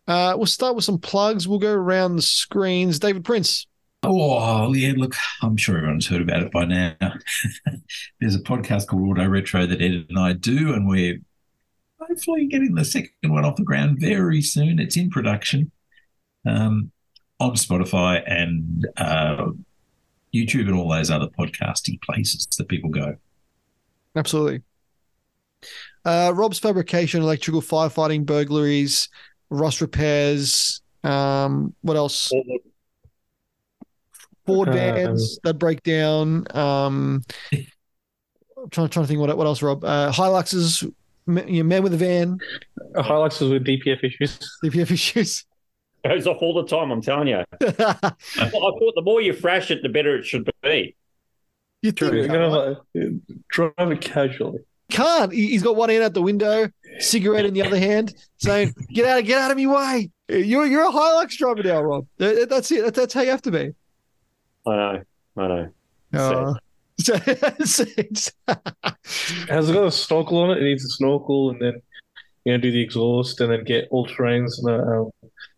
Uh, we'll start with some plugs. We'll go around the screens. David Prince. Oh, yeah, look, I'm sure everyone's heard about it by now. There's a podcast called Auto Retro that Ed and I do, and we're hopefully getting the second one off the ground very soon. It's in production um, on Spotify and uh, YouTube and all those other podcasting places that people go. Absolutely. Uh, Rob's fabrication, electrical firefighting, burglaries, rust repairs. Um, what else? Ford Um, vans that break down. Um, I'm trying, trying to think what what else, Rob. Uh, Hiluxes, m- you know, man with a van, Uh, Hiluxes with DPF issues. DPF issues. Goes off all the time. I'm telling you. I thought the more you thrash it, the better it should be. you You're think gonna like, drive it casually. Can't. He- He's got one hand out the window, cigarette in the other hand, saying, "Get out! of Get out of my way! You're you're a Hilux driver now, Rob. That's it. That- That's how you have to be." I know. I know. Uh, so- so- Has it got a snorkel on it? It needs a snorkel, and then you know do the exhaust, and then get all terrains and uh, um,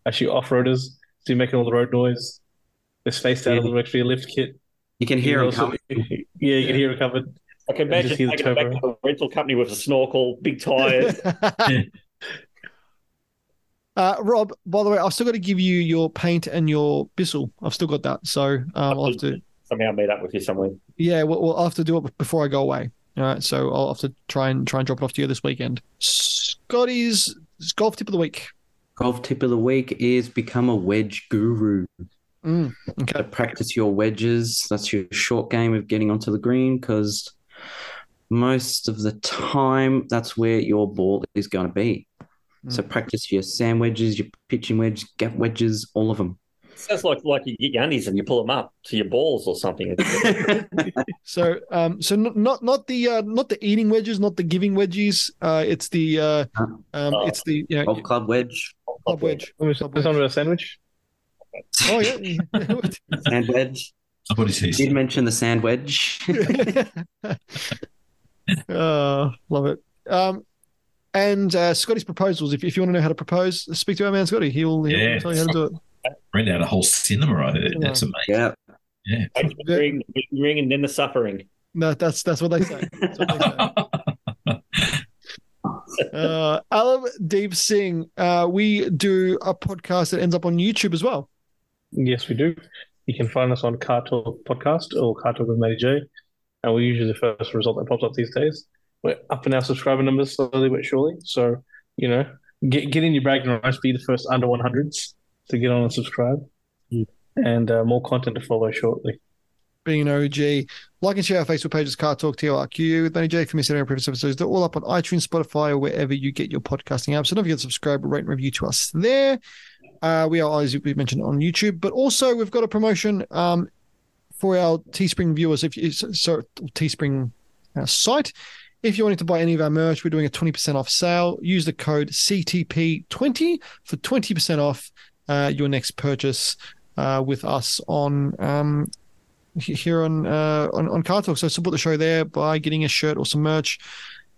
actually off roaders. So you're making all the road noise. They're spaced out Yeah. a little extra lift kit. You can hear can him also- coming. Yeah, you can hear it covered. I can imagine hear the taking it back to a rental company with a snorkel, big tires. uh, Rob, by the way, I've still got to give you your paint and your Bissell. I've still got that, so um, I'll have to. Somehow meet up with you somewhere. Yeah, we'll, we'll I'll have to do it before I go away. All right, so I'll have to try and try and drop it off to you this weekend. Scotty's golf tip of the week. Golf tip of the week is become a wedge guru. Mm, okay. to practice your wedges. That's your short game of getting onto the green because most of the time that's where your ball is going to be. So practice your sand wedges, your pitching wedge, gap wedges, all of them. Sounds like like you get your undies and you pull them up to your balls or something. So, um, so not not the uh, not the eating wedges, not the giving wedges. Uh, it's the uh, um, it's the you know Golf club wedge, club wedge. There's Club there's wedge. on a sandwich. Oh yeah. sand wedge. I thought he said Did mention the sand wedge. Uh, love it. Um, and uh, Scotty's proposals. If, if you want to know how to propose, speak to our man Scotty. He'll, he'll Yeah. tell you how to do it. rent out a whole cinema. I heard. That's amazing. yeah. Yeah. ring, ring, and then the suffering. No, that's that's what they say. That's what they say. uh, Alam Deep Singh, uh, we do a podcast that ends up on YouTube as well. Yes, we do. You can find us on Car Torque Podcast or Car Torque with Matty J. And we're usually the first result that pops up these days. We're up in our subscriber numbers slowly but surely. So, you know, get get in your bragging rights, be the first under 100s to get on and subscribe. And uh, more content to follow shortly. being an OG. Like and share our Facebook pages, Car Talk TORQ with Benny J. If you missed any of our previous episodes, they're all up on iTunes, Spotify, or wherever you get your podcasting apps. So don't forget to subscribe, rate, and review to us there. Uh, we are, as we mentioned, on YouTube, but also we've got a promotion um, for our Teespring viewers. If you so Teespring uh, site, if you're wanting to buy any of our merch, we're doing a 20% off sale. Use the code CTP20 for 20% off uh, your next purchase uh, with us on um, here on uh, on on Car Torque. So support the show there by getting a shirt or some merch.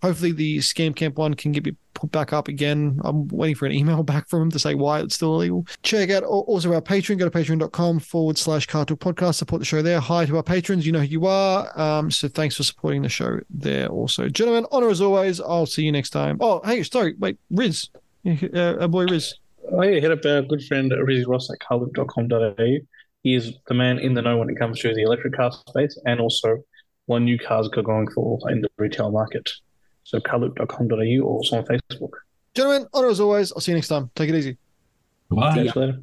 Hopefully the Scam Camp one can get me put back up again. I'm waiting for an email back from him to say why it's still illegal. Check out also our Patreon. Go to patreon.com forward slash Car Torque podcast. Support the show there. Hi to our patrons. You know who you are. Um, so thanks for supporting the show there also. Gentlemen, honor as always. I'll see you next time. Oh, hey, sorry. Wait, Riz. Uh, our boy Riz. Oh, yeah, hit up our good friend Rizzy Ross at carloop.com.au. He is the man in the know when it comes to the electric car space and also what new cars are going for in the retail market. So carloop.com.au or also on Facebook. Gentlemen, honor as always. I'll see you next time. Take it easy. Bye. Catch you later.